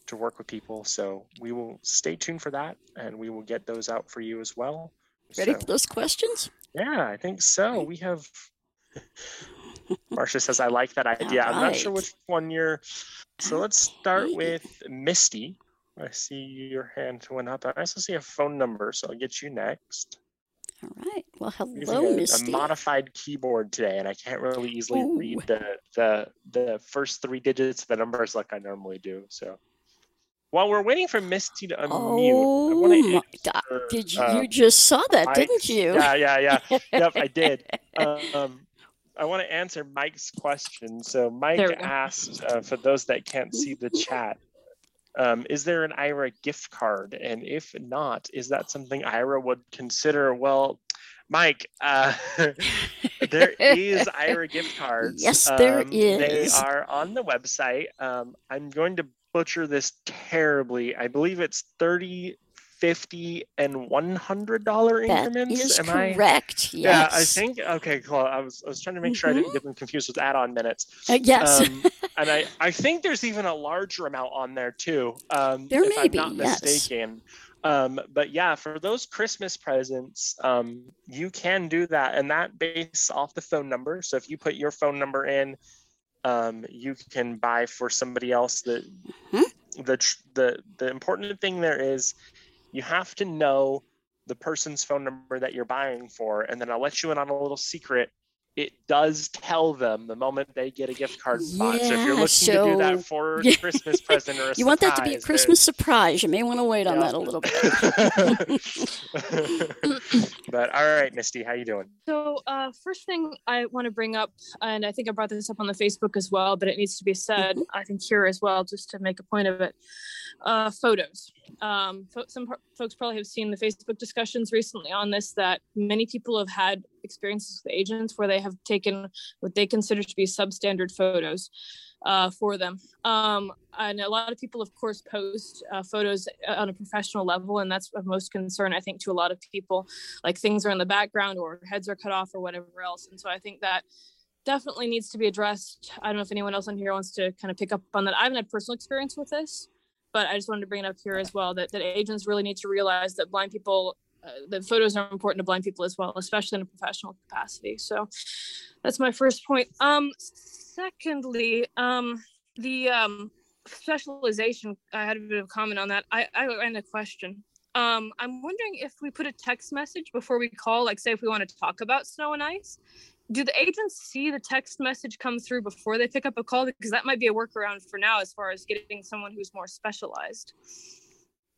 to work with people. So we will stay tuned for that, and we will get those out for you as well. Ready so, for those questions? Yeah, I think so. We have Marcia says, I like that idea. I'm not sure which one you're. So let's start with Misty. I see your hand went up. I also see a phone number, so I'll get you next. All right. Well, hello, a, Misty. A modified keyboard today, and I can't really easily Ooh. read the, the the first three digits of the numbers like I normally do. So while we're waiting for Misty to unmute, oh my God. did you, uh, you just saw that, didn't you? Yeah, yeah, yeah. yep, I did. (laughs) Um, I want to answer Mike's question. So Mike asked, uh, for those that can't see the chat, um, is there an Aira gift card? And if not, is that something Aira would consider? Well, Mike, uh, (laughs) there is Aira gift cards. Yes, there um, is. They are on the website. Um, I'm going to butcher this terribly. I believe it's 30 50 and 100 dollar increments that is am correct I, yes. yeah i think okay cool i was i was trying to make sure mm-hmm. i didn't get them confused with add-on minutes uh, yes um, (laughs) and i i think there's even a larger amount on there too um there if may i'm be, not yes. mistaken um but yeah for those christmas presents um you can do that and that based off the phone number so if you put your phone number in um, you can buy for somebody else the mm-hmm. the the the important thing there is you have to know the person's phone number that you're buying for. And then I'll let you in on a little secret. It does tell them the moment they get a gift card spot. Yeah, so if you're looking so, to do that for (laughs) a Christmas present or a you surprise, want that to be a Christmas surprise. You may want to wait on that a little bit. (laughs) (laughs) but all right, Misty, how you doing? So uh, first thing I want to bring up, and I think I brought this up on the Facebook as well, but it needs to be said, I think here as well, just to make a point of it. Uh, photos. Um, some folks probably have seen the Facebook discussions recently on this that many people have had experiences with agents where they have taken what they consider to be substandard photos uh, for them. Um, and a lot of people, of course, post uh, photos on a professional level, and that's of most concern, I think, to a lot of people. Like things are in the background, or heads are cut off, or whatever else. And so I think that definitely needs to be addressed. I don't know if anyone else on here wants to kind of pick up on that. I haven't had personal experience with this, but I just wanted to bring it up here as well that, that agents really need to realize that blind people, uh, that photos are important to blind people as well, especially in a professional capacity. So that's my first point. Um, secondly, um, the um, specialization, I had a bit of comment on that. I, I ran a question. Um, I'm wondering if we put a text message before we call, like say if we want to talk about snow and ice, do the agents see the text message come through before they pick up a call? Because that might be a workaround for now as far as getting someone who's more specialized.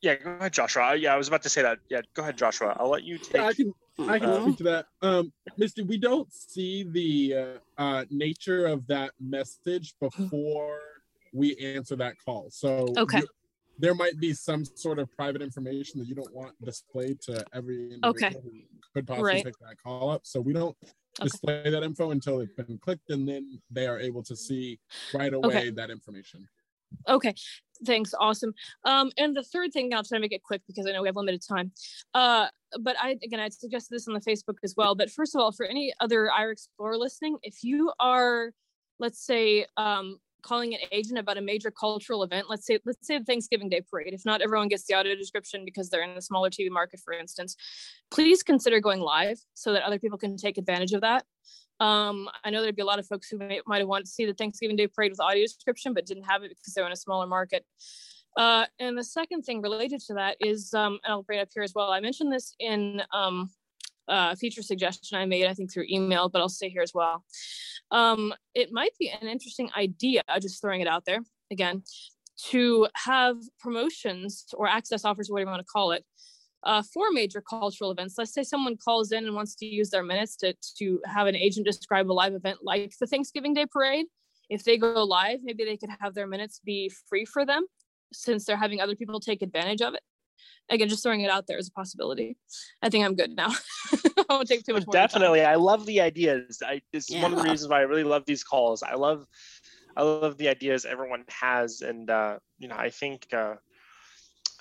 Yeah, go ahead, Joshua. Yeah, I was about to say that. Yeah, go ahead, Joshua. I'll let you take. Yeah, I can I can uh, speak to that. Um, Misty, we don't see the uh, uh, nature of that message (gasps) before we answer that call. So Okay. you- there might be some sort of private information that you don't want displayed to every individual Okay. who could possibly Right. pick that call up. So we don't display that info until it's been clicked, and then they are able to see right away Okay. that information. Okay, thanks. Awesome. Um, and the third thing, I'll try to make it quick because I know we have limited time. Uh, but I again, I suggested this on the Facebook as well. But first of all, for any other Aira Explorer listening, if you are, let's say, um, calling an agent about a major cultural event, let's say, let's say the Thanksgiving Day parade. If not everyone gets the audio description because they're in a smaller TV market, for instance, please consider going live so that other people can take advantage of that. Um, I know there'd be a lot of folks who might have wanted to see the Thanksgiving Day parade with audio description, but didn't have it because they're in a smaller market. Uh, and the second thing related to that is, um, and I'll bring it up here as well. I mentioned this in um, a feature suggestion I made, I think through email, but I'll say here as well. Um, it might be an interesting idea, just throwing it out there again, to have promotions or access offers, whatever you want to call it, uh, for major cultural events. Let's say someone calls in and wants to use their minutes to, to have an agent describe a live event like the Thanksgiving Day parade. If they go live, maybe they could have their minutes be free for them since they're having other people take advantage of it. Again, just throwing it out there as a possibility. I think I'm good now. (laughs) I won't take too much more. of time. Definitely, I love the ideas. I it's one of the reasons why I really love these calls. I love, I love the ideas everyone has, and uh, you know, I think, uh,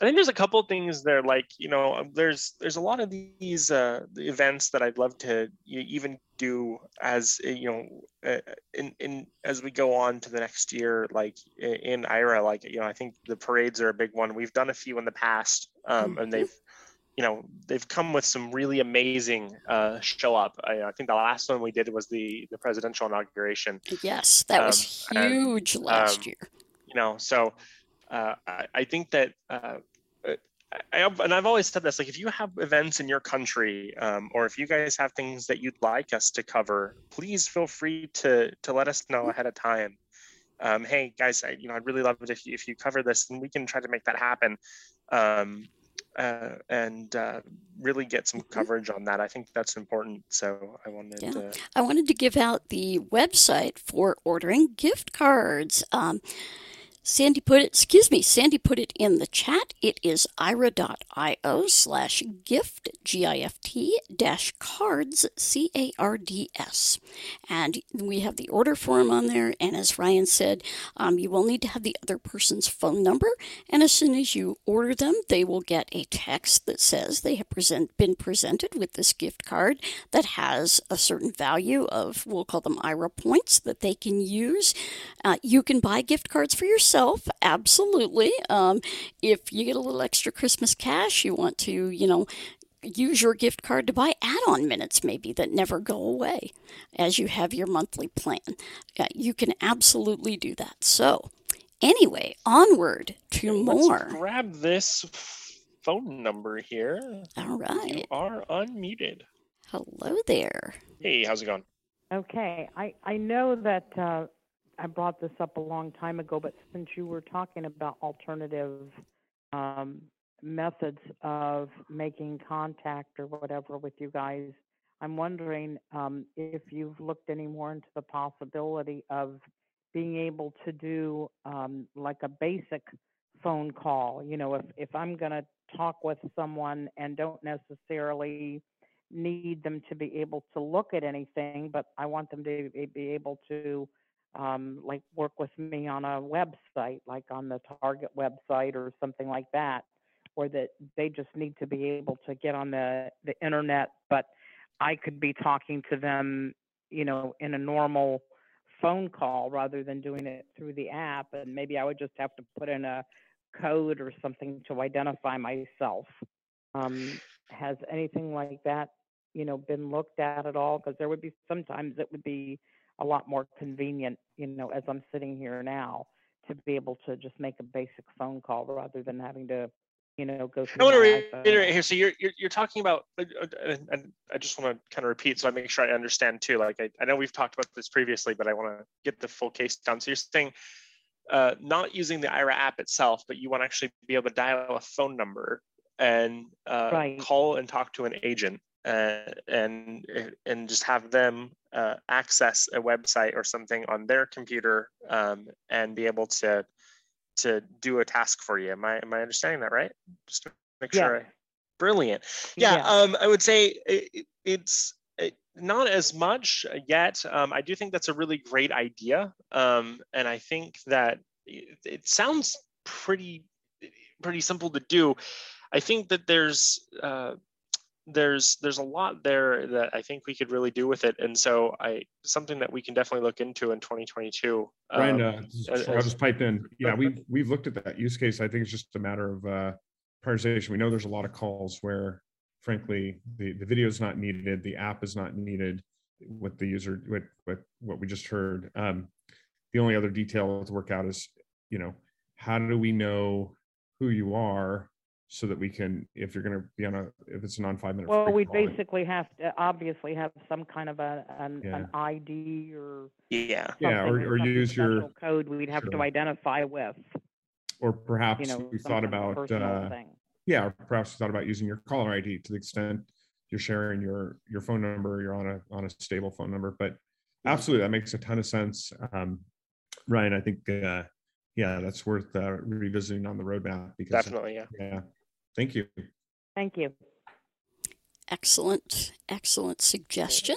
I think there's a couple of things there. Like you know, um, there's there's a lot of these uh, events that I'd love to even do as uh, you know, uh, in in as we go on to the next year. Like in Aira, like you know, I think the parades are a big one. We've done a few in the past, um, and they've you know they've come with some really amazing uh, show up. I, I think the last one we did was the the presidential inauguration. Yes, that was Um, and, huge last um, year. You know, so uh, I, I think that. Uh, I, I- and I've always said this: like, if you have events in your country, um, or if you guys have things that you'd like us to cover, please feel free to to let us know ahead of time. Um, hey, guys, I, you know, I'd really love it if you, if you cover this, and we can try to make that happen. Um, uh, and uh, really get some coverage on that. I think that's important. So I wanted Yeah. to. I wanted to give out the website for ordering gift cards. Um, Sandy put it, excuse me, Sandy put it in the chat. It is aira.io slash gift, G-I-F-T, dash cards, C-A-R-D-S. And we have the order form on there. And as Ryan said, um, you will need to have the other person's phone number. And as soon as you order them, they will get a text that says they have present, been presented with this gift card that has a certain value of, we'll call them Aira points that they can use. Uh, you can buy gift cards for yourself, absolutely. Um, if you get a little extra Christmas cash, you want to, you know, use your gift card to buy add-on minutes maybe that never go away as you have your monthly plan. Uh, you can absolutely do that. So, anyway, onward to more. Let's grab this phone number here. All right. You are unmuted. Hello there. Hey, how's it going? Okay, I, I know that uh, I brought this up a long time ago, but since you were talking about alternative um, methods of making contact or whatever with you guys, I'm wondering um, if you've looked any more into the possibility of being able to do um, like a basic phone call. You know, if, if I'm going to talk with someone and don't necessarily need them to be able to look at anything, but I want them to be be able to um, like work with me on a website, like on the Target website or something like that, or that they just need to be able to get on the, the internet, but I could be talking to them, you know, in a normal phone call rather than doing it through the app. And maybe I would just have to put in a code or something to identify myself. Um, has anything like that, you know, been looked at at all? Because there would be sometimes it would be a lot more convenient, you know, as I'm sitting here now, to be able to just make a basic phone call rather than having to, you know, go I through. want to reiterate here. So you're, you're you're talking about, uh, uh, and and I just want to kind of repeat so I make sure I understand too. Like I, I know we've talked about this previously, but I want to get the full case down. So you're saying uh, not using the Aira app itself, but you want to actually be able to dial a phone number and uh, Right. call and talk to an agent uh, and and just have them uh, access a website or something on their computer um, and be able to to do a task for you. Am I am I understanding that right? Just to make Yeah. sure. I, brilliant. Yeah. Yeah. Um, I would say it, it- it's uh, not as much yet. Um, I do think that's a really great idea. Um, and I think that it, it sounds pretty pretty simple to do. I think that there's uh, there's there's a lot there that I think we could really do with it, and so I something that we can definitely look into in 2022. Brian, um, uh, I'll just pipe in. (laughs) Yeah, we've, we've looked at that use case. I think it's just a matter of uh, prioritization. We know there's a lot of calls where frankly, the, the video is not needed, the app is not needed with the user, with, with what we just heard. Um, The only other detail to work out is, you know, how do we know who you are so that we can, if you're gonna be on a, if it's a non-five minute. Well, we call, basically have to obviously have some kind of a, an, Yeah. an ID or yeah. Yeah, or, something, or use your, code we'd have to identify with, or perhaps you perhaps know, we thought about, uh, thing. yeah, or perhaps you thought about using your caller ID to the extent you're sharing your your phone number, you're on a on a stable phone number. But absolutely, that makes a ton of sense. Um, Ryan, I think uh, yeah, that's worth uh, revisiting on the roadmap because Definitely, yeah. yeah. Thank you. Thank you. Excellent, excellent suggestion.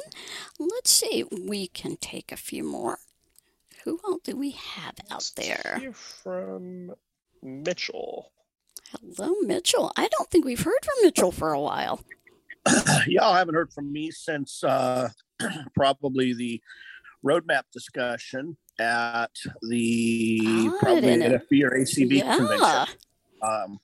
Let's see, we can take a few more. Who all do we have out there? Hear from Mitchell. Hello, Mitchell. I don't think we've heard from Mitchell for a while. (clears throat) Y'all haven't heard from me since uh, (clears throat) probably the roadmap discussion at the I probably NFB or ACB Yeah. convention. Um,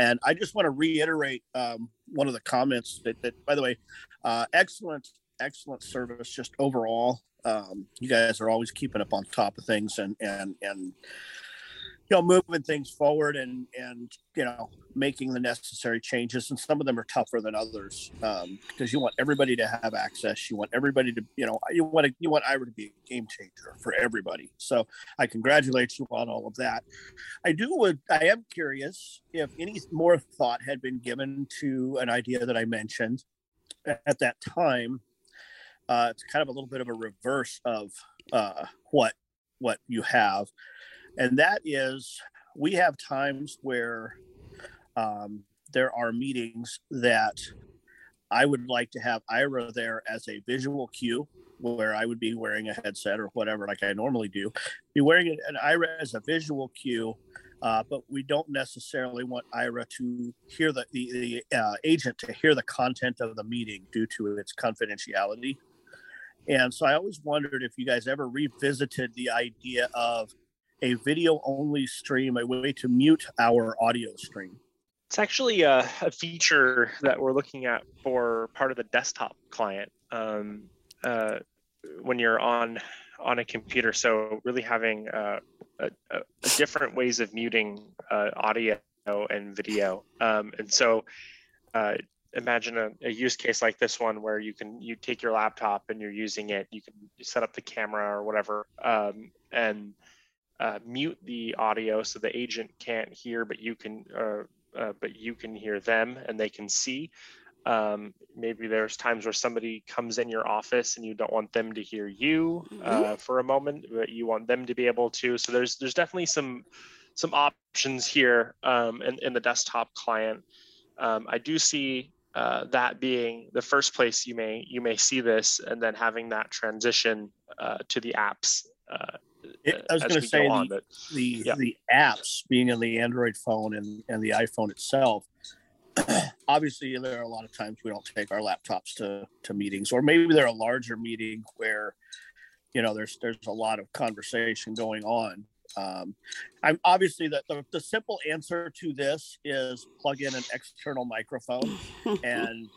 and I just want to reiterate um, one of the comments that, that by the way, uh, excellent, excellent service just overall. Um, you guys are always keeping up on top of things and and and you know moving things forward and and you know making the necessary changes. And some of them are tougher than others um, because you want everybody to have access. You want everybody to you know you want to you want Aira to be a game changer for everybody. So i congratulate you on all of that. I do would i am curious if any more thought had been given to an idea that i mentioned at that time. Uh, it's kind of a little bit of a reverse of uh, what what you have and that is we have times where um, there are meetings that I would like to have Aira there as a visual cue where I would be wearing a headset or whatever, like I normally do, be wearing an Aira as a visual cue. Uh, but we don't necessarily want Aira to hear the, the, the uh, agent to hear the content of the meeting due to its confidentiality. And so I always wondered if you guys ever revisited the idea of a video only stream, a way to mute our audio stream. It's actually a, a feature that we're looking at for part of the desktop client um, uh, when you're on on a computer. So really having uh, a, a, a different ways of muting uh, audio and video. Um, and so uh, imagine a, a use case like this one where you can you take your laptop and you're using it. You can set up the camera or whatever um, and uh, mute the audio so the agent can't hear, but you can, uh, uh, but you can hear them and they can see. Um, maybe there's times where somebody comes in your office and you don't want them to hear you uh, for a moment, but you want them to be able to. So there's there's definitely some some options here um, in, in the desktop client. Um, I do see uh, that being the first place you may you may see this, and then having that transition uh, to the apps. Uh, It, I was going to say go on, the, but the, yeah. the apps being in the Android phone and, and the iPhone itself. (clears throat) Obviously, there are a lot of times we don't take our laptops to, to meetings, or maybe they're a larger meeting where, you know, there's there's a lot of conversation going on. Um, I'm obviously the, the the simple answer to this is plug in an external microphone (laughs) and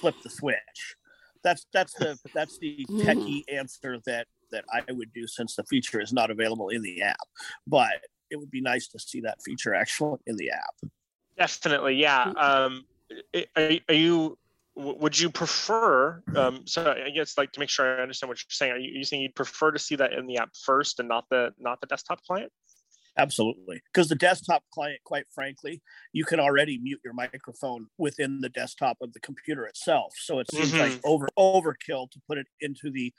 flip the switch. That's that's the that's the techie answer that that I would do since the feature is not available in the app. But it would be nice to see that feature actually in the app. Definitely, yeah. Um, are, are you? Would you prefer? Um, so I guess like to make sure I understand what you're saying. Are you, are you saying you'd prefer to see that in the app first and not the not the desktop client? Absolutely. Because the desktop client, quite frankly, you can already mute your microphone within the desktop of the computer itself. So it seems Mhm. like over overkill to put it into the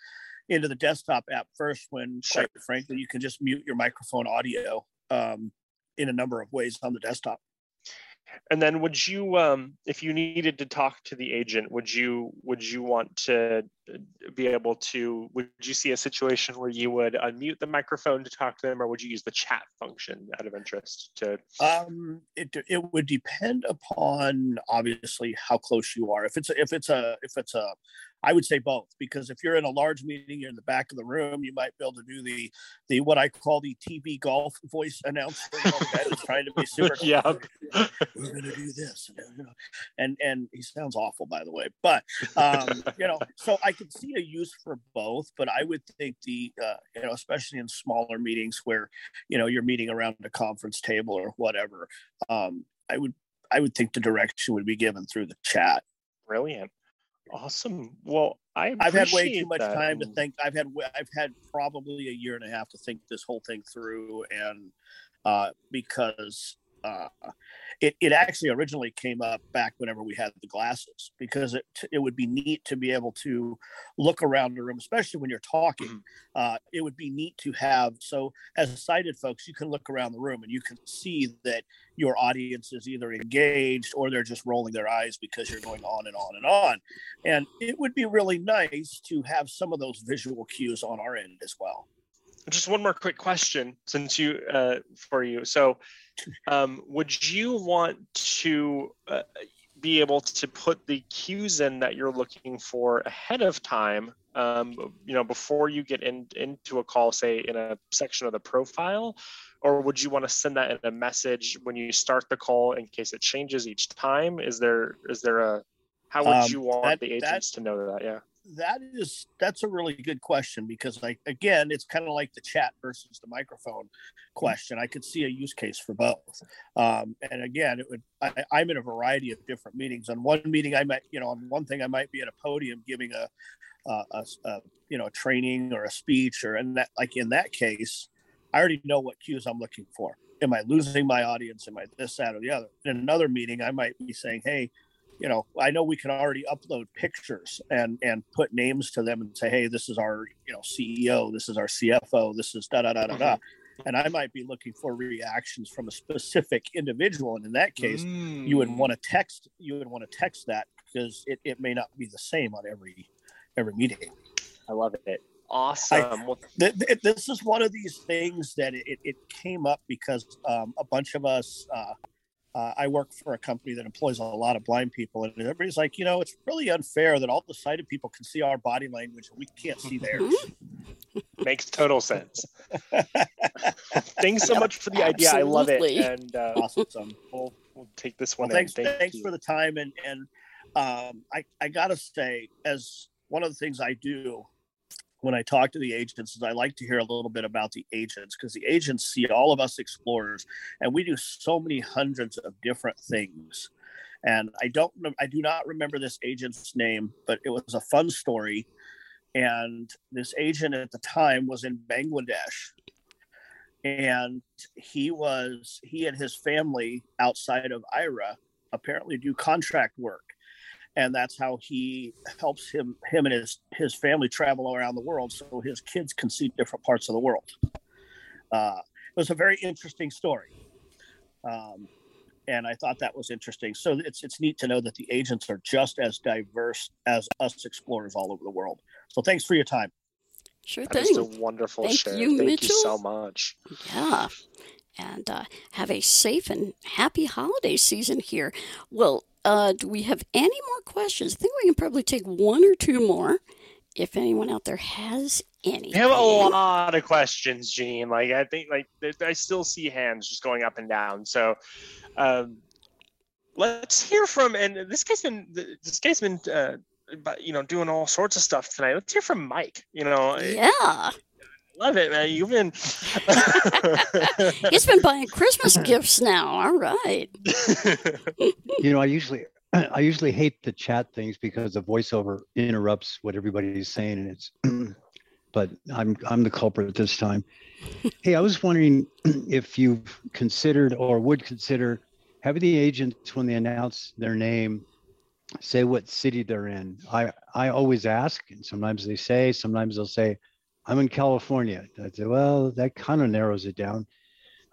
into the desktop app first when Sure. quite frankly you can just mute your microphone audio um, in a number of ways on the desktop. And then would you, um, if you needed to talk to the agent, would you would you want to uh, be able to? Would you see a situation where you would unmute the microphone to talk to them, or would you use the chat function out of interest to? Um, it it would depend upon obviously how close you are. If it's a, if it's a if it's a, I would say both because if you're in a large meeting, you're in the back of the room, you might be able to do the the what I call the TV golf voice announcer. You know, the guy that's trying to be super. (laughs) Yeah. (laughs) We're gonna do this, and, and and he sounds awful, by the way. But um, you know, (laughs) so I could see a use for both. But I would think the uh, you know, especially in smaller meetings where you know you're meeting around a conference table or whatever, um, I would I would think the direction would be given through the chat. Brilliant. Awesome. Well, I I've had way too much that. time to think. I've had I've had probably a year and a half to think this whole thing through, and uh, because uh, it it actually originally came up back whenever we had the glasses, because it it would be neat to be able to look around the room, especially when you're talking. Uh, it would be neat to have so as sighted folks, you can look around the room and you can see that your audience is either engaged or they're just rolling their eyes because you're going on and on and on. And it would be really nice to have some of those visual cues on our end as well. Just one more quick question, since you uh, for you. So, um, would you want to uh, be able to put the cues in that you're looking for ahead of time? Um, you know, before you get in, into a call, say in a section of the profile, or would you want to send that in a message when you start the call in case it changes each time? Is there is there a how would Um, you want that- the that- agents to know that? Yeah. That is that's a really good question because like again, it's kind of like the chat versus the microphone question. I could see a use case for both. Um, and again, it would I, I'm in a variety of different meetings. On one meeting, I might you know on one thing I might be at a podium giving a a, a, a you know a training or a speech or and that like in that case, I already know what cues I'm looking for. Am I losing my audience? Am I this, that, or the other? In another meeting, I might be saying, "Hey, you know, I know we can already upload pictures and and put names to them and say, "Hey, this is our you know CEO, this is our CFO, this is da da da da da," and I might be looking for reactions from a specific individual, and in that case, you would want to text you would want to text that because it, it may not be the same on every every meeting. I love it. Awesome. well, Th- th- this is one of these things that it, it came up because um, a bunch of us uh, uh, i work for a company that employs a lot of blind people and everybody's like you know it's really unfair that all the sighted people can see our body language and we can't see theirs (laughs) Makes total sense. (laughs) Thanks so much for the idea. I love it. And uh, awesome we'll, we'll take this well one. thanks. Thank thanks you. for the time and and um, i i gotta say as one of the things i do when I talk to the agents is I like to hear a little bit about the agents because the agents see all of us explorers and we do so many hundreds of different things. And I don't I do not remember this agent's name, but it was a fun story. And this agent at the time was in Bangladesh. And he was he and his family outside of Aira apparently do contract work and that's how he helps him him and his his family travel around the world so his kids can see different parts of the world uh, it was a very interesting story um, and i thought that was interesting so it's it's neat to know that the agents are just as diverse as us explorers all over the world so thanks for your time Sure That is a wonderful Thank share. you, Thank Mitchell. you so much. Yeah. And uh, have a safe and happy holiday season here. Well, uh, do we have any more questions? I think we can probably take one or two more if anyone out there has any. We have a lot of questions, Gene. Like I think, like I still see hands just going up and down. So, um, let's hear from. And this guy's been this guy's been uh, but you know, doing all sorts of stuff tonight. Let's hear from Mike. You know, Yeah. Love it, man. You've been He's been buying Christmas (laughs) gifts now. All right. (laughs) you know, I usually (clears throat) I usually hate the chat things because the voiceover interrupts what everybody's saying, and it's. (clears throat) but I'm I'm the culprit this time. (laughs) Hey, I was wondering (clears throat) if you've considered or would consider having the agents when they announce their name say what city they're in. I I always ask, and sometimes they say, sometimes they'll say, "I'm in California." I say, well, that kind of narrows it down.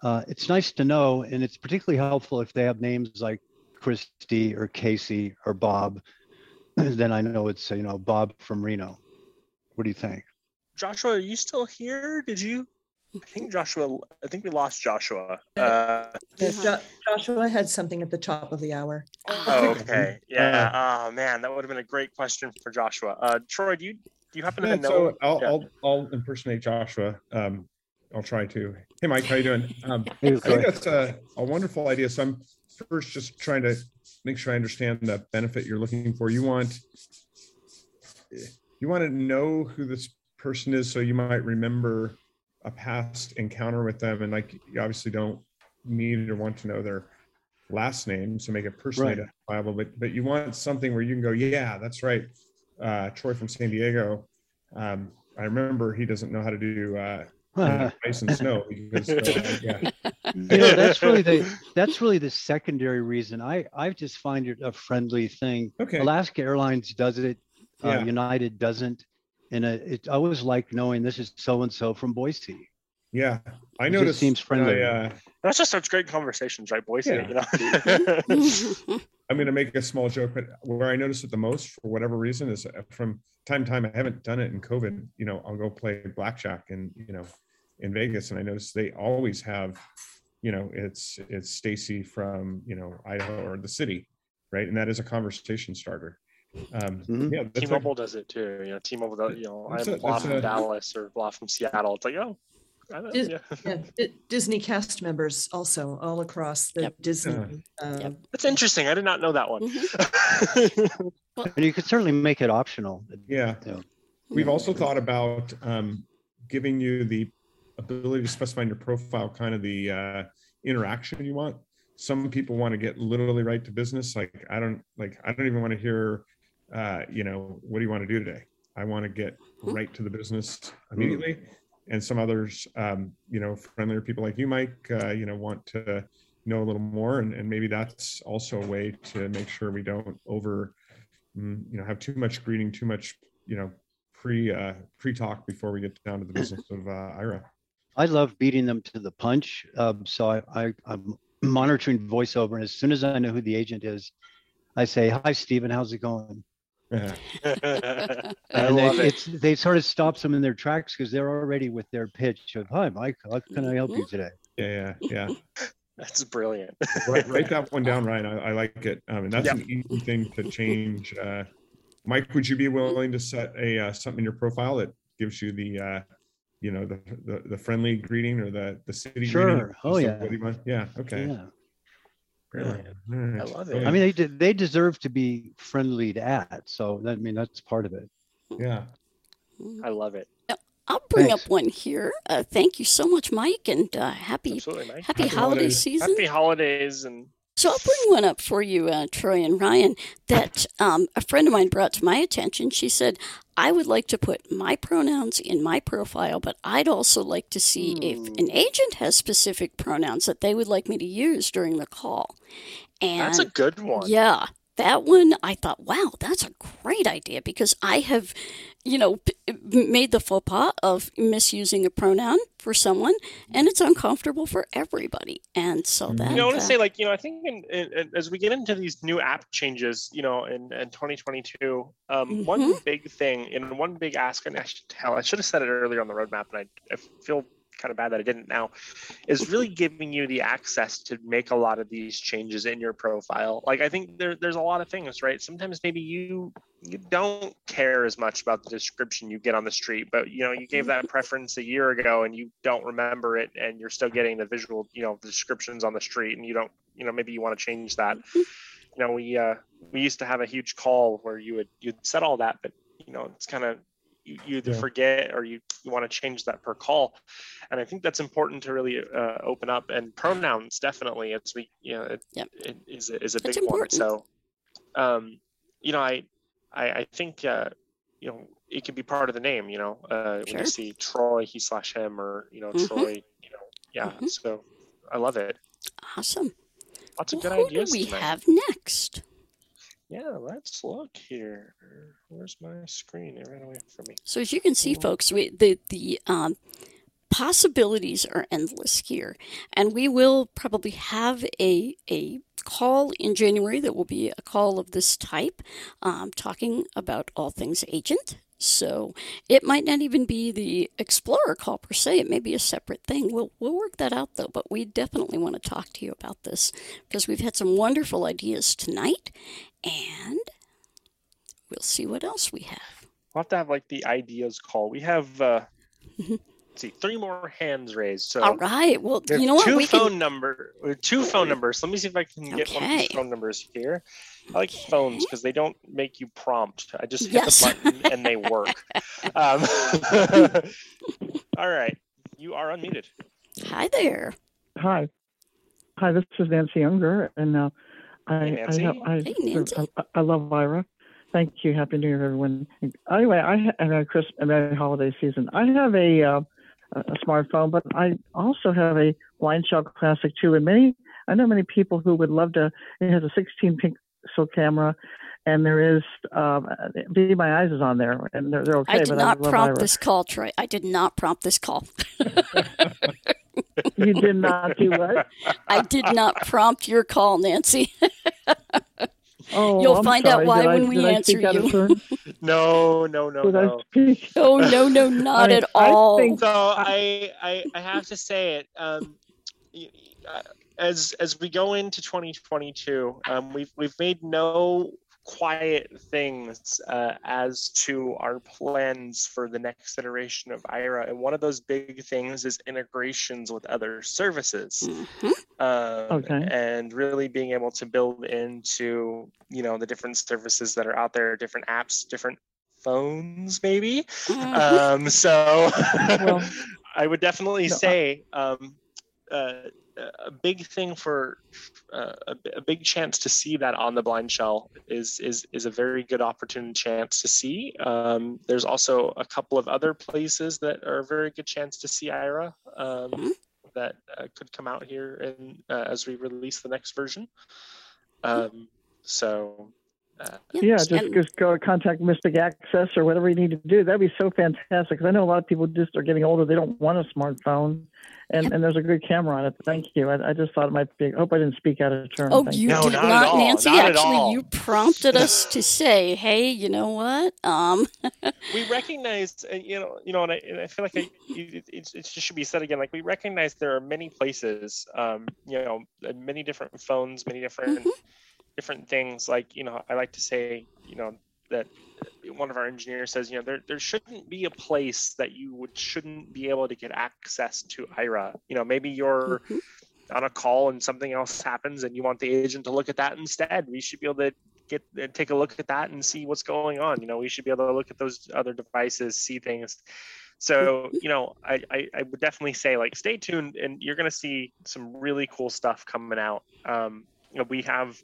Uh, it's nice to know, and it's particularly helpful if they have names like Christy or Casey or Bob. (clears throat) then I know it's you know Bob from Reno. What do you think? Joshua, are you still here? Did you? I think Joshua. I think we lost Joshua. Uh, Yeah, Jo- Joshua had something at the top of the hour. oh, okay. Yeah. Oh man, that would have been a great question for Joshua. Uh, Troy, do you do you happen to Yeah, know? so I'll, Yeah. I'll I'll impersonate Joshua. Um, I'll try to. Hey, Mike, how you doing? Um, (laughs) I think that's a, a wonderful idea. So I'm first just trying to make sure I understand the benefit you're looking for. You want you want to know who this person is, so you might remember a past encounter with them, and like you obviously don't need or want to know their last name, so make it personally Right. identifiable. But but you want something where you can go, yeah, that's right. Uh, Troy from San Diego. Um, I remember he doesn't know how to do uh, uh, ice and snow because uh, yeah. (laughs) you know that's really the that's really the secondary reason i i just find it a friendly thing Okay. alaska airlines does it uh, united doesn't and uh, it, i always like knowing this is so and so from boise Yeah, I know. It just seems when I, friendly. uh, That's just such great conversations, right, Boise? Yeah. You know. (laughs) (laughs) I'm going to make a small joke, but where I notice it the most, for whatever reason, is uh, from time to time. I haven't done it in COVID. You know, I'll go play blackjack and you know, in Vegas, and I notice they always have, you know, it's it's Stacy from you know Idaho or the city, right? And that is a conversation starter. Um, Mm-hmm. Yeah, that's like, T-Mobile does it too. You know, T-Mobile, does, you know, I'm a- blah from a- Dallas or blah from Seattle. It's like, oh, I don't, Dis- yeah. yeah, Disney cast members also all across the Disney. uh, That's interesting. I did not know that one. (laughs) and you could certainly make it optional Yeah. We've also thought about um, giving you the ability to specify in your profile kind of the uh, interaction you want. Some people want to get literally right to business. Like I don't like I don't even want to hear, uh, you know, what do you want to do today? I want to get right to the business immediately. And some others, um, you know, friendlier people like you, Mike, uh, you know, want to know a little more, and, and maybe that's also a way to make sure we don't over, mm, you know, have too much greeting, too much, you know, pre uh, pre talk before we get down to the business of uh, Aira. i love beating them to the punch um, so I, I i'm monitoring voiceover and as soon as i know who the agent is i say hi stephen how's it going (laughs) I and they, it. it's they sort of stops them in their tracks because they're already with their pitch of hi mike how can i help you today Yeah, yeah, (laughs) That's brilliant. write, (laughs) write that one down, Ryan. I, I like it, um, and that's Yeah. an easy thing to change. Uh, Mike, would you be willing to set a uh, something in your profile that gives you the, uh, you know, the, the the friendly greeting or the the city greeting? Sure. Oh, yeah. what do you want- Yeah. Okay. yeah Brilliant. I love it. i mean they de- they deserve to be friendly to at so that, i mean that's part of it Yeah. I love it. I'll bring Thanks. up one here. Uh, thank you so much, Mike, and uh, happy Absolutely, Mike. happy, Happy holiday holidays. season. Happy holidays and So I'll bring one up for you, uh, Troy and Ryan, that um, a friend of mine brought to my attention. She said, I would like to put my pronouns in my profile, but I'd also like to see if hmm. an agent has specific pronouns that they would like me to use during the call. And that's a good one. yeah, that one I thought, wow, that's a great idea because I have, you know, p- made the faux pas of misusing a pronoun for someone, and it's uncomfortable for everybody. And so that You know, I want uh, to say, like, you know, I think in, in, in- as we get into these new app changes, you know, in, in 2022, um, one big thing and one big ask, and I should tell, I should have said it earlier on the roadmap, and I, I feel kind of bad that I didn't now, is really (laughs) giving you the access to make a lot of these changes in your profile. Like, I think there, there's a lot of things, right? Sometimes maybe you you don't care as much about the description you get on the street, but you know, you gave that (laughs) preference a year ago and you don't remember it, and you're still getting the visual, you know, the descriptions on the street, and you don't, you know, maybe you want to change that (laughs) you know we uh, we used to have a huge call where you would you'd set all that, but you know it's kind of you, you either Yeah. forget or you, you want to change that per call and i think that's important to really uh, open up and pronouns definitely it's we you know it, Yep. it is, a- is a That's big important. one so um you know i i, I think uh you know it could be part of the name you know uh when you see troy he slash him or you know Mhm. troy you know yeah Mhm. so i love it Awesome. lots of Well, good who do ideas we tonight. have next? Yeah let's look here. Where's my screen? It ran away from me. So as you can see, folks, we, the the um, possibilities are endless here, and we will probably have a a call in January that will be a call of this type, um, talking about all things agent. So it might not even be the Explorer call per se. It may be a separate thing. We'll we'll work that out though. But we definitely want to talk to you about this because we've had some wonderful ideas tonight, and we'll see what else we have. We'll have to have like the ideas call. We have uh let's (laughs) see three more hands raised. So All right. Well, you know what? two We phone can. number uh, two phone numbers. Let me see if I can get one of these phone numbers here. I like phones because they don't make you prompt. I just hit Yes. the button and they work. (laughs) um, (laughs) all right. You are unmuted. Hi there. Hi. Hi, this is Nancy Unger, and uh, I, Hey, Nancy. I, I, Hey, Nancy. I, I love Aira. Thank you. Happy New Year, everyone. Anyway, I ha- and Merry Christmas and Merry Holiday Season. I have a uh, a smartphone, but I also have a BlindShell Classic too. And many, I know many people who would love to. It has a 16 pixel camera, and there is um, Be My Eyes is on there, and they're, they're okay. I did not I prompt this call, Troy. I did not prompt this call. (laughs) You did not do what? (laughs) I did not prompt your call, Nancy. (laughs) Oh, You'll I'm find out why Did I- when we answer you. Turn? No, no, no, no. Oh (laughs) no, no, (laughs) not I- at I all. think- So I, I, I have to say it. Um, y- y- uh, as as we go into 2022, um, we've we've made no quiet things uh, as to our plans for the next iteration of Aira, and one of those big things is integrations with other services. Mhm. Um, Okay. and really being able to build into you know the different services that are out there, different apps, different phones, maybe. Mhm. Um, so Well, (laughs) I would definitely no, say um, uh, a big thing for uh, a, a big chance to see that on the BlindShell is is is a very good opportune chance to see. Um, there's also a couple of other places that are a very good chance to see Aira um, Mhm. that uh, could come out here in, uh, as we release the next version. Um, so uh, Yeah, just, and- just go contact Mystic Access or whatever you need to do. That'd be so fantastic. Because I know a lot of people just are getting older; they don't want a smartphone, and and there's a good camera on it. Thank you. I, I just thought it might be. I hope I didn't speak out of turn. Oh, Thank you No, did not not. Nancy. Not at Actually, all. you prompted us to say, "Hey, you know what? Um, (laughs) we recognize uh, you know you know and i, and I feel like I, it, it, it just should be said again like we recognize there are many places um you know many different phones many different Mhm. Different things like you know i like to say you know that one of our engineers says you know there, there shouldn't be a place that you would shouldn't be able to get access to Aira you know maybe you're mhm. on a call and something else happens and you want the agent to look at that instead. We should be able to get take a look at that and see what's going on. You know we should be able to look at those other devices see things. So you know I, I i would definitely say like stay tuned and you're going to see some really cool stuff coming out. Um you know, we have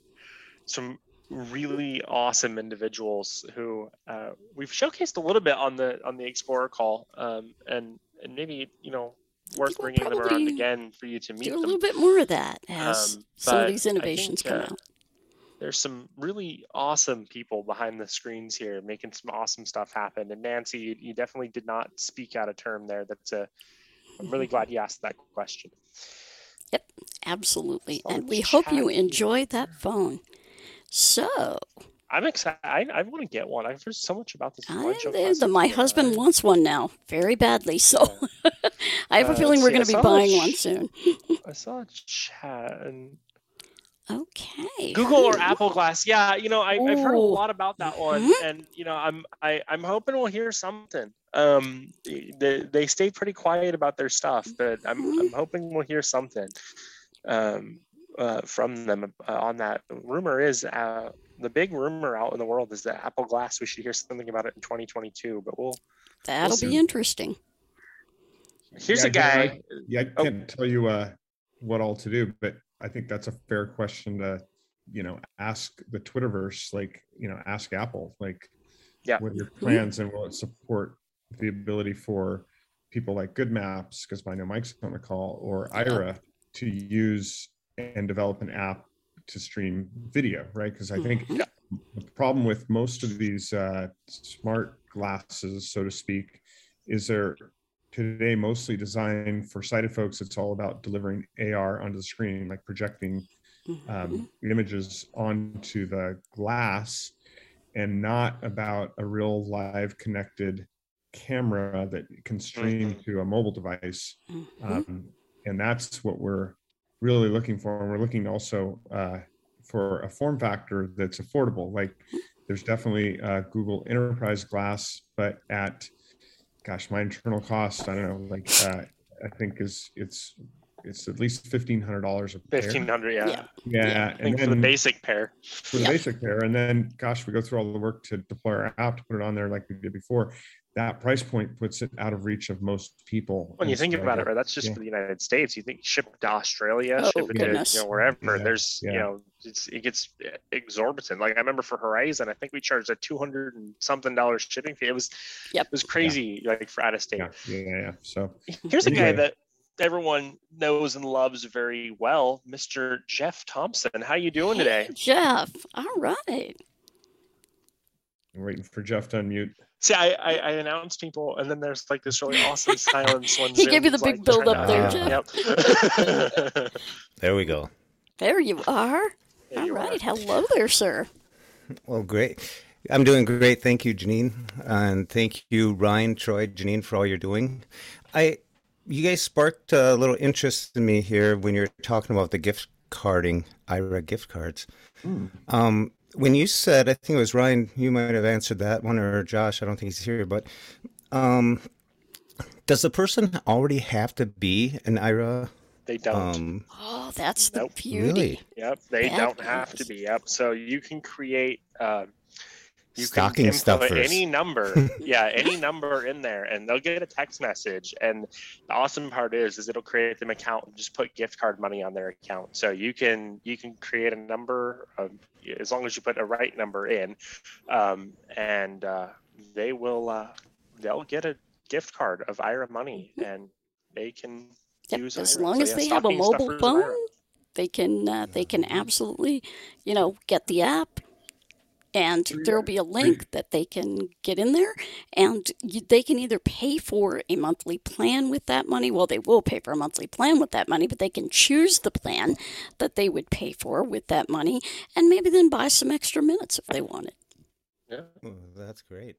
some really awesome individuals who uh, we've showcased a little bit on the on the explorer call um and and maybe you know worth we'll bringing them around again for you to meet do a them little bit more of that as Um, some of these innovations think, come uh, out." there's some really awesome people behind the screens here making some awesome stuff happen. And Nancy, you, you definitely did not speak out of term there. That's a, I'm really glad you asked that question. Yep, absolutely. So And we hope you enjoyed that phone. So, I'm excited. I, I want to get one. I've heard so much about this. I, the, my husband wants one now, very badly. So, (laughs) I have a Uh, feeling we're going to be buying ch- one soon. I saw a chat and Okay. Google or Apple Glass. Yeah, you know, I, I've heard a lot about that one, Mhm. and you know, I'm I, I'm hoping we'll hear something. Um, they they stay pretty quiet about their stuff, but I'm Mhm. I'm hoping we'll hear something. Um, uh, from them uh, on that. Rumor is uh, the big rumor out in the world is that Apple Glass. We should hear something about it in 2022, but we'll. That'll we'll be see. interesting. Here's Yeah, a guy. I- yeah, I can't tell you uh, what all to do, but I think that's a fair question to, you know, ask the Twitterverse. Like, you know, ask Apple. Like, yeah, what are your plans and will it support the ability for people like GoodMaps, because I know Mike's on the call, or Aira to use and develop an app to stream video, right? Because I think the problem with most of these uh, smart glasses, so to speak, is they're today mostly designed for sighted folks. It's all about delivering AR onto the screen, like projecting um, images onto the glass, and not about a real live connected camera that can stream to a mobile device. Um, and that's what we're really looking for. And we're looking also uh, for a form factor that's affordable. Like there's definitely uh, Google Enterprise Glass, but at gosh, my internal cost, I don't know, like uh, I think is it's it's at least fifteen hundred dollars a pair. Fifteen hundred, yeah. Yeah. Yeah, I think for the basic pair. for the basic pair, and then gosh, we go through all the work to deploy our app to put it on there like we did before. That price point puts it out of reach of most people. When you think about it, right? That's just yeah. for the United States. You think ship it to Australia, Oh, ship it goodness. to you know wherever. Yeah, There's you know it's, it gets exorbitant. Like I remember for Horizon, I think we charged a two hundred and something dollars shipping fee. It was Yep. it was crazy like for out of state. Yeah, yeah, yeah, yeah. So Here's a guy that everyone knows and loves very well, Mr. Jeff Thompson. How are you doing today? Jeff, all right. I'm waiting for Jeff to unmute. See, I, I, I announced people, and then there's like this really awesome (laughs) silence when He gave you the big like, build up there, Jeff. Yep. (laughs) There we go. There you are. All right. Hello there, sir. Well, great. I'm doing great. Thank you, Janine. And thank you, Ryan, Troy, Janine, for all you're doing. I, you guys sparked a little interest in me here when you're talking about the gift carding, Aira gift cards. Um, when you said, I think it was Ryan, you might have answered that one, or Josh, I don't think he's here, but um, does the person already have to be an Aira? They don't. Um, Oh, that's the Nope. beauty. Really? Yep, they That don't have to be. Yep. So you can create uh, you Stocking can input stuffers. any number. (laughs) yeah, any number in there and they'll get a text message. And the awesome part is is it'll create them account and just put gift card money on their account. So you can you can create a number of, as long as you put a right number in. Um, and uh, they will uh, they'll get a gift card of Aira money and they can Yep, use as Aira. long So, as yeah, they have a mobile phone, they can uh, they can absolutely, you know, get the app, and oh, there will be a link that they can get in there, and you, they can either pay for a monthly plan with that money. Well, they will pay for a monthly plan with that money, but they can choose the plan that they would pay for with that money, and maybe then buy some extra minutes if they wanted. Yeah. Oh, that's great.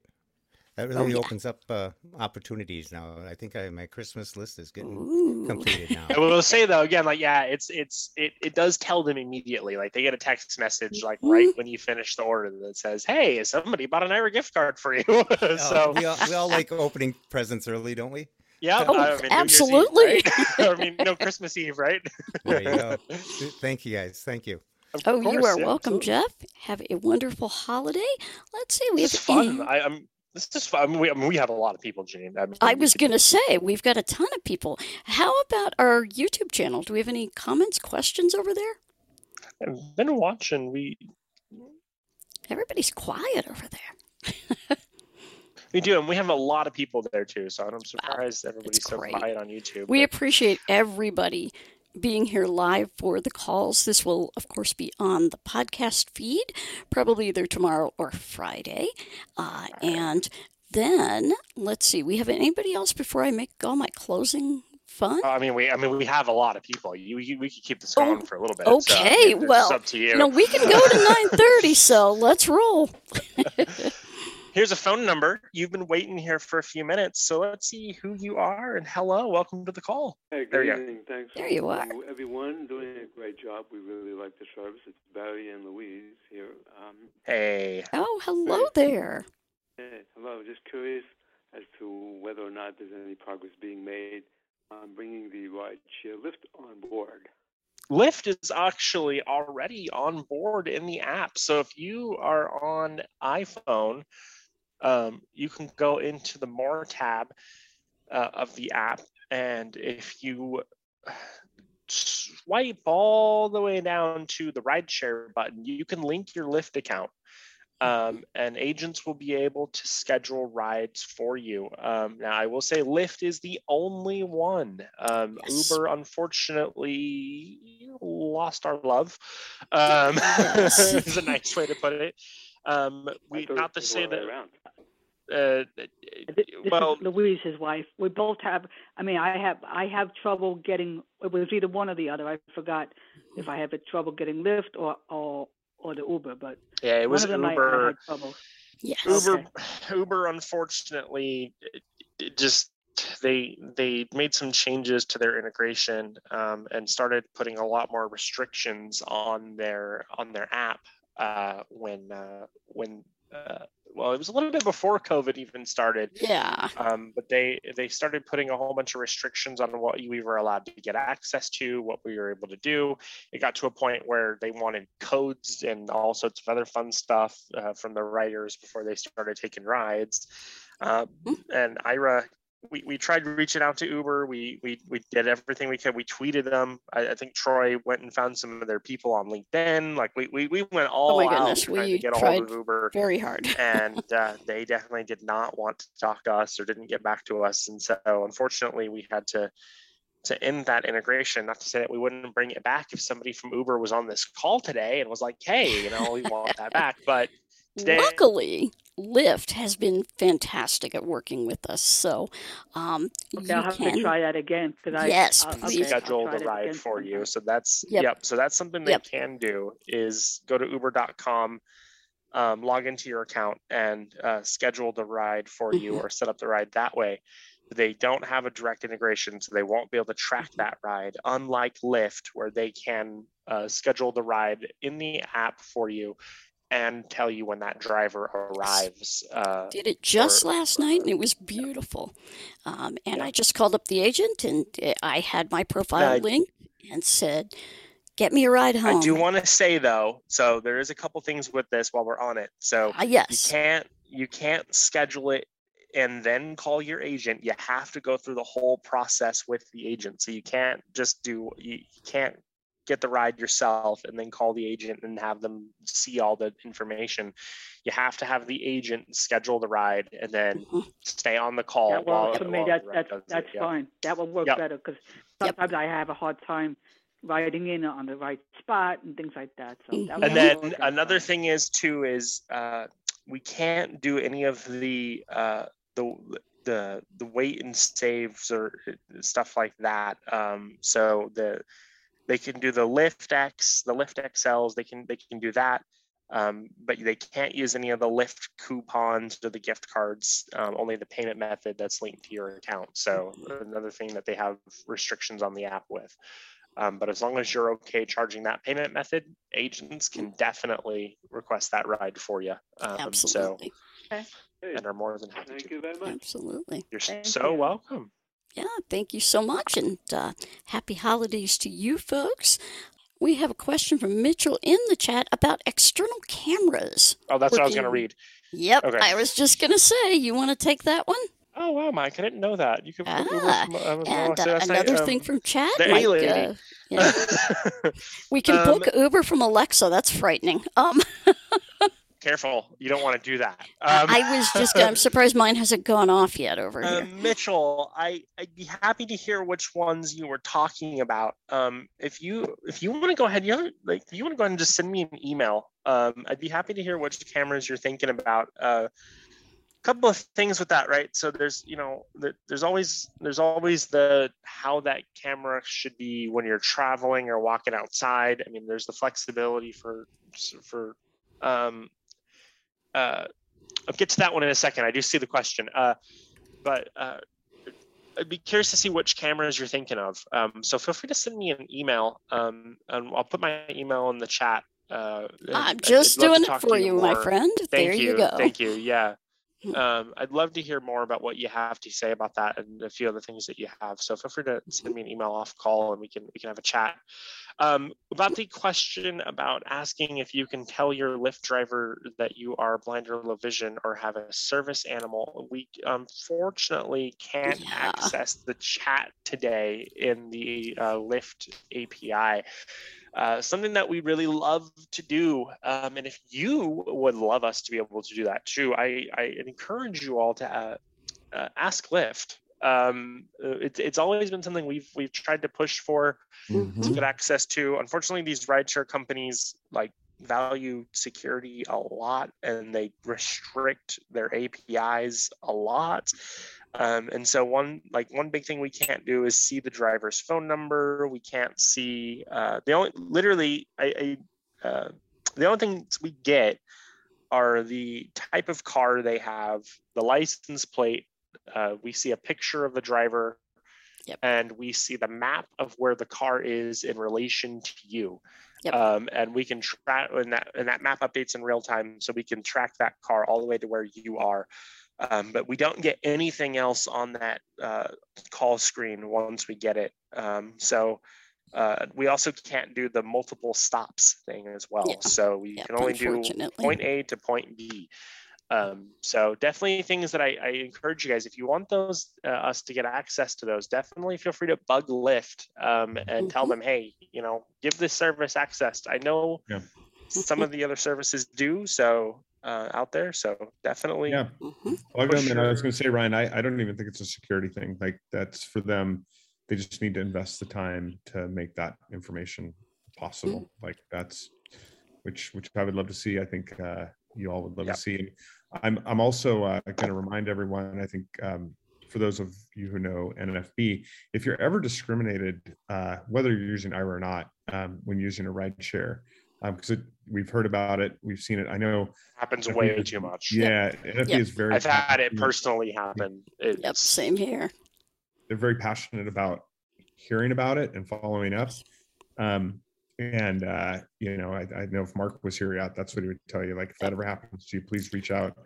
That Oh, really yeah. opens up uh, opportunities now. I think I, my Christmas list is getting Ooh. completed now. I will say though, again, like yeah, it's it's it, it does tell them immediately. Like they get a text message like right when you finish the order that says, "Hey, somebody bought an Aira gift card for you." (laughs) Oh, so we all, we all like opening presents early, don't we? yeah, Oh, I mean, New Year's Eve, absolutely. right? (laughs) I mean, no Christmas Eve, right? There you go. (laughs) Thank you, guys. Thank you. Of Oh, you are yeah, welcome, absolutely. Jeff. Have a wonderful holiday. Let's see. We This have fun. any- I, I'm. This is fun. I mean, we, I mean, we have a lot of people, Janine. I, mean, I was going to say, we've got a ton of people. How about our YouTube channel? Do we have any comments, questions over there? I've been watching. We Everybody's quiet over there. (laughs) we do, and we have a lot of people there too. So I'm surprised everybody's so quiet on YouTube. We but- appreciate everybody being here live for the calls. This will, of course, be on the podcast feed, probably either tomorrow or Friday. Uh, and then, let's see, we have anybody else before I make all my closing fun? I mean, we. I mean, we have a lot of people. You, you we could keep this going for a little bit. so, Oh, Okay, it's well, up to you. know, we can go to (laughs) 9:30, so let's roll. (laughs) Here's a phone number. You've been waiting here for a few minutes, so let's see who you are and hello, welcome to the call. Hey, there good you go. Thanks. There you are. Everyone doing a great job. We really like the service. It's Barry and Louise here. Um, Hey. Oh, hello there. hey, hello. Just curious as to whether or not there's any progress being made on bringing the ride share Lyft on board. Lyft is actually already on board in the app. So if you are on iPhone, um, you can go into the More tab uh, of the app, and if you swipe all the way down to the rideshare button, you can link your Lyft account. Um, and agents will be able to schedule rides for you. Um, now, I will say Lyft is the only one. Um, Yes. Uber, unfortunately, lost our love. Um, (laughs) Yes. is a nice way to put it. Um, we thought not to say the other that. around. Uh, This well, is Louise's wife. We both have. I mean, I have. I have trouble getting. It was either one or the other. I forgot if I have a trouble getting Lyft or or or the Uber. But Yeah, it one was of them I- I, Uber. had trouble. Yes. Uber, Okay. Uber, unfortunately, it- it just they they made some changes to their integration um, and started putting a lot more restrictions on their on their app uh, when uh, when uh, well it was a little bit before COVID even started. Yeah. Um, but they they started putting a whole bunch of restrictions on what we were allowed to get access to, what we were able to do. It got to a point where they wanted codes and all sorts of other fun stuff uh, from the writers before they started taking rides. Uh, and Aira, we, we tried reaching out to Uber. We we we did everything we could. We tweeted them. I, I think Troy went and found some of their people on LinkedIn. Like we we, we went all Oh my out goodness, trying to we tried Uber very hard. (laughs) and uh, they definitely did not want to talk to us or didn't get back to us. And so, unfortunately, we had to to end that integration. Not to say that we wouldn't bring it back if somebody from Uber was on this call today and was like, "Hey, you know, we want that back." But (laughs) today, Luckily, Lyft has been fantastic at working with us. So, um, Okay, you I'll have can to try that again because I. Yes, I'll- please. okay, I'll schedule the ride again for you. So that's Yep. yep. So that's something they Yep. can do is go to Uber.com, um, log into your account, and uh, schedule the ride for you, Mhm. or set up the ride that way. They don't have a direct integration, so they won't be able to track Mm-hmm. that ride. Unlike Lyft, where they can uh, schedule the ride in the app for you and tell you when that driver arrives. Uh, did it just or- last night and it was beautiful. Um, and I just called up the agent and uh, I had my profile link and said, "Get me a ride home." I do want to say though, so there is a couple things with this while we're on it. So Ah, yes. you can't you can't schedule it and then call your agent. You have to go through the whole process with the agent. So you can't just do you, you can't get the ride yourself and then call the agent and have them see all the information. You have to have the agent schedule the ride and then Mm-hmm. stay on the call. That while, works for me. while That, that's it. that's Yeah. fine. That will work Yep. better because sometimes I have a hard time riding in on the right spot and things like that. So that and then work out another thing is too is uh, we can't do any of the uh, the the the wait and saves or uh, stuff like that. Um, so the they can do the Lift X, the Lyft XLs. They can they can do that, um, but they can't use any of the Lyft coupons or the gift cards. Um, only the payment method that's linked to your account. So another thing that they have restrictions on the app with. Um, but as long as you're okay charging that payment method, agents can definitely request that ride for you. Um, Absolutely. So, and are more than happy Thank to. you very much. Absolutely. You're Thank so you. welcome. Yeah, thank you so much, and uh, happy holidays to you folks. We have a question from Mitchell in the chat about external cameras. Oh, that's what I was going to read. Yep, Okay. I was just going to say, you want to take that one? Oh wow, Mike! I didn't know that. You could. Ah, from, uh, and did I uh, another um, thing from chat, lady. uh, yeah, (laughs) we can Um, book Uber from Alexa. That's frightening. Um, (laughs) Careful, you don't want to do that. I- Um, I was just, I'm surprised mine hasn't gone off yet over here. Um, Mitchell, I I'd be happy to hear which ones you were talking about. Um, if you if you want to go ahead, you have, like if you want to go ahead and just send me an email. Um, I'd be happy to hear which cameras you're thinking about. Uh, couple of things with that, right? So there's you know there's always there's always the how that camera should be when you're traveling or walking outside. I mean, there's the flexibility for for um, uh, I'll get to that one in a second. I do see the question. Uh, but uh, I'd be curious to see which cameras you're thinking of. Um, so feel free to send me an email, um, and I'll put my email in the chat. Uh, I'm just I'd love to doing it for you, my friend. Thank There you. you go. Thank you. Yeah. (laughs) um, I'd love to hear more about what you have to say about that and a few other things that you have. So feel free to send me an email off call and we can we can have a chat. Um, about the question about asking if you can tell your Lyft driver that you are blind or low vision or have a service animal, we unfortunately can't Yeah. access the chat today in the uh, Lyft API. Uh, something that we really love to do. Um, and if you would love us to be able to do that too, I, I encourage you all to uh, uh, ask Lyft. Um, uh, it's it's always been something we've we've tried to push for to get access to. Unfortunately, these rideshare companies like value security a lot and they restrict their APIs a lot. Um, and so one like one big thing we can't do is see the driver's phone number. We can't see uh, the only literally I, I uh, the only things we get are the type of car they have, the license plate. Uh, we see a picture of the driver, and we see the map of where the car is in relation to you. Um, and we can track and that and that map updates in real time, so we can track that car all the way to where you are. Um, but we don't get anything else on that uh, call screen once we get it. Um, so uh, we also can't do the multiple stops thing as well. So we can only do point A to point B. Um, so definitely things that I, I encourage you guys, if you want those uh, us to get access to those, definitely feel free to bug Lyft um, and tell them, hey, you know, give this service access. I know Yeah. some of the other services do so uh, out there. So definitely, Yeah. Plug push them, and I was going to say, Ryan, I, I don't even think it's a security thing. Like that's for them. They just need to invest the time to make that information possible. Like that's which which I would love to see. I think uh, you all would love to see. I'm I'm also uh, going to remind everyone. I think um, for those of you who know NFB, if you're ever discriminated, uh, whether you're using Aira or not, um, when using a ride share, because it we've heard about it, we've seen it. I know happens NFB way too much. Yeah, NFB is very. I've had it personally happen. It's, Yep, same here. they're very passionate about hearing about it and following up. Um, and uh, you know, I, I know if Mark was here, yeah, that's what he would tell you. Like, if that ever happens to you, please reach out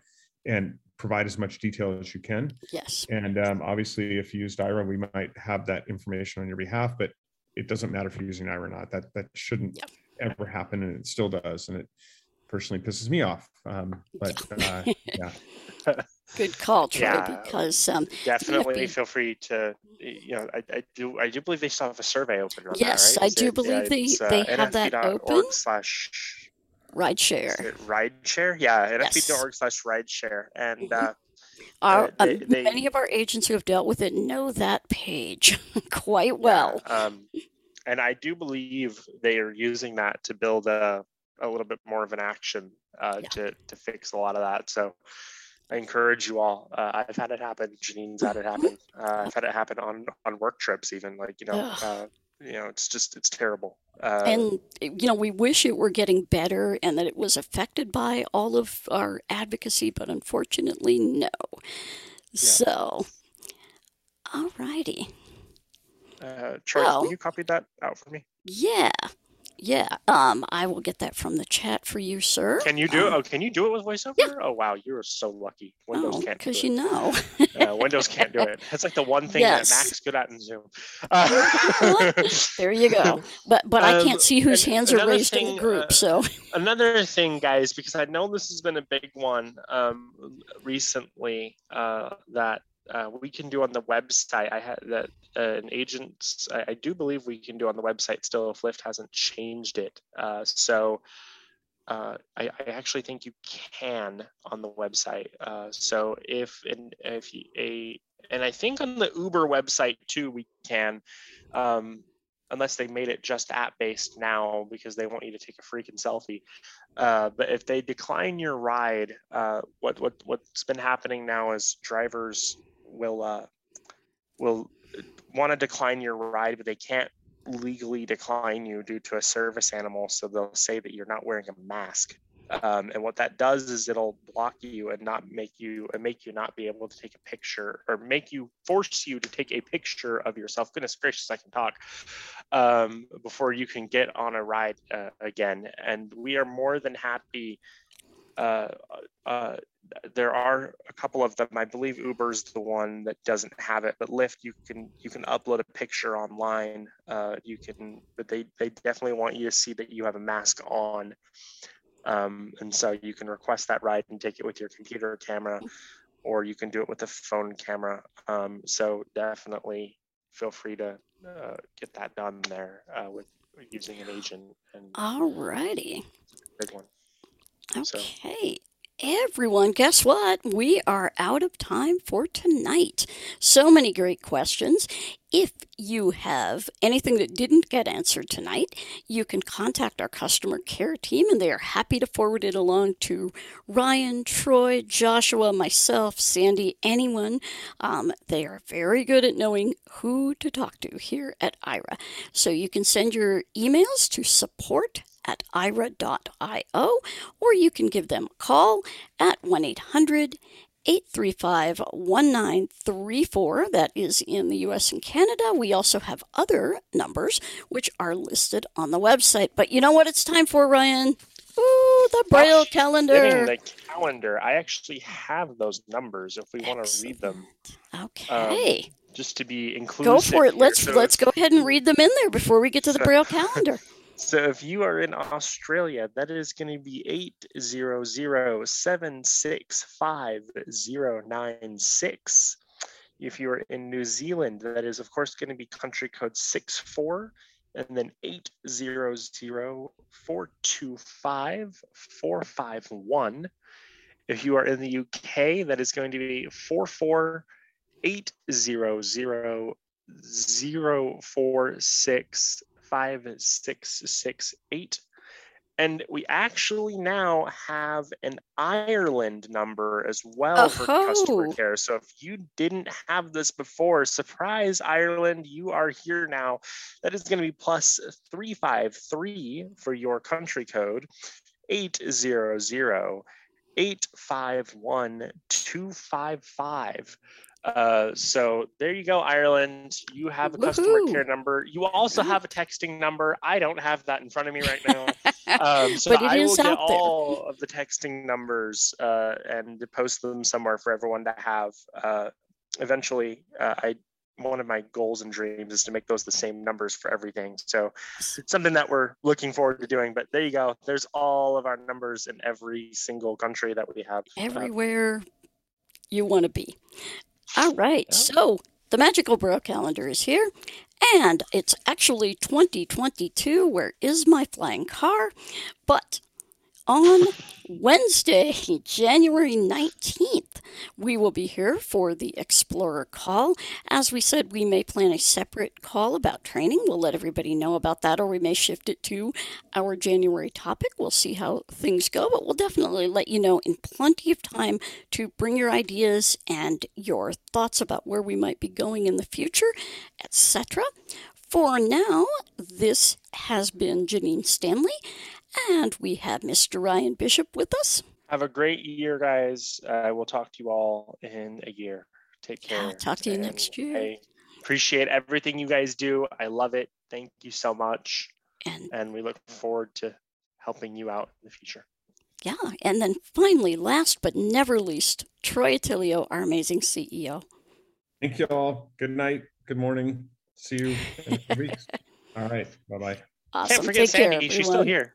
and provide as much detail as you can. Yes. And um, obviously, if you used Aira, we might have that information on your behalf, but it doesn't matter if you're using Aira or not. That that shouldn't ever happen, and it still does. And it personally pisses me off. Um, but (laughs) uh, yeah. Good call, Troy, Yeah, because um, definitely NFB feel free to you know I, I do I do believe they still have a survey open on Yes, that, right? I do it- believe they- it's, uh, they have that open. slash ride share. is it ride share yeah Yes. nfb.org slash ride share and uh Our, uh, um, they- they- many of our agents who have dealt with it know that page (laughs) quite well. um and I do believe they are using that to build a a little bit more of an action uh to to fix a lot of that so I encourage you all. Uh, I've had it happen. Janine's had it happen. Uh, I've had it happen on on work trips, even like you know, uh, you know, it's just it's terrible. Uh, and you know we wish it were getting better and that it was affected by all of our advocacy but unfortunately no so all righty uh, Troy, well- can you copy that out for me? yeah yeah um i will get that from the chat for you sir Can you do it? Um, Oh, can you do it with voiceover? Yeah. Oh wow, you're so lucky. Windows oh, can't do because you know (laughs) uh, Windows can't do it. That's like the one thing Yes. that Mac's good at in Zoom. Uh, (laughs) there you go but but i Um, can't see whose hands are raised in the group uh, so another thing, guys, because I know this has been a big one um, recently uh, that uh, we can do on the website. I had that uh, an agent, I, I do believe we can do on the website still if Lyft hasn't changed it. Uh, so uh, I, I actually think you can on the website. Uh, so if and if you, a and I think on the Uber website too we can, um, unless they made it just app based now because they want you to take a freaking selfie. Uh, but if they decline your ride, uh, what what what's been happening now is drivers will uh, will want to decline your ride, but they can't legally decline you due to a service animal. So they'll say that you're not wearing a mask. Um, and what that does is it'll block you and not make you and make you not be able to take a picture or make you force you to take a picture of yourself. Goodness gracious, I can talk um, before you can get on a ride uh, again. And we are more than happy uh, uh, there are a couple of them. I believe Uber's the one that doesn't have it, but Lyft you can you can upload a picture online. Uh, you can, but they they definitely want you to see that you have a mask on, um, and so you can request that ride and take it with your computer camera, or you can do it with a phone camera. Um, so definitely feel free to uh, get that done there uh, with using an agent. And All righty. big one. So- Okay. Everyone, guess what? We are out of time for tonight. So many great questions. If you have anything that didn't get answered tonight, you can contact our customer care team and they are happy to forward it along to Ryan, Troy, Joshua, myself, Sandy, anyone. Um, they are very good at knowing who to talk to here at Aira. So you can send your emails to support at aira.io or you can give them a call at 1 800 835 1934. That is in the US and Canada. We also have other numbers which are listed on the website. But you know what it's time for, Ryan? Ooh, the Braille Getting calendar. the calendar. I actually have those numbers if we want to read them. Okay. Um, just to be inclusive. Go for it. here. Let's So let's go ahead and read them in there before we get to the Braille calendar. (laughs) So if you are in Australia, that is going to be eight zero zero seven six five zero nine six. If you are in New Zealand, that is of course going to be country code six four, and then eight zero zero four two five four five one. If you are in the UK, that is going to be four four eight zero zero zero four six five six six eight. And we actually now have an Ireland number as well for customer Oh. care. So if you didn't have this before, surprise Ireland, you are here now. That is going to be plus 353 for your country code, 800 851 255. Uh, so there you go, Ireland. You have a customer care number. You also have a texting number. I don't have that in front of me right now. (laughs) Um, so But I will get there. all of the texting numbers uh, and post them somewhere for everyone to have. Uh, eventually, uh, I one of my goals and dreams is to make those the same numbers for everything. So it's something that we're looking forward to doing. But there you go. There's all of our numbers in every single country that we have. Uh, everywhere you want to be. All right, oh. so the magical Braille calendar is here, and it's actually 2022. Where is my flying car? But on Wednesday, (laughs) January 19th, we will be here for the Explorer call. As we said, we may plan a separate call about training. We'll let everybody know about that, or we may shift it to our January topic. We'll see how things go, but we'll definitely let you know in plenty of time to bring your ideas and your thoughts about where we might be going in the future, etc. For now, this has been Janine Stanley, and we have Mr. Ryan Bishop with us. Have a great year, guys. Uh, we'll talk to you all in a year. Take care. talk to you next year. I appreciate everything you guys do. I love it. Thank you so much. And, we look forward to helping you out in the future. Yeah, and then finally, last but never least, Troy Otillio, our amazing CEO. Thank you all. Good night. Good morning. See you in a few weeks. (laughs) All right. Bye bye. Awesome. Can't forget Take care, Sandy. She's still here.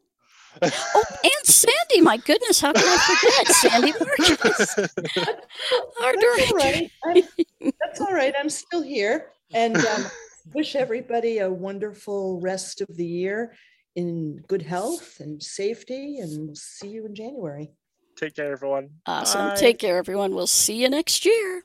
Oh, and Sandy, my goodness, how can I forget Sandy Marcus? (laughs) Our That's all director. I'm, that's all right. I'm still here and um, wish everybody a wonderful rest of the year in good health and safety. And we'll see you in January. Take care, everyone. Awesome. Bye. Take care, everyone. We'll see you next year.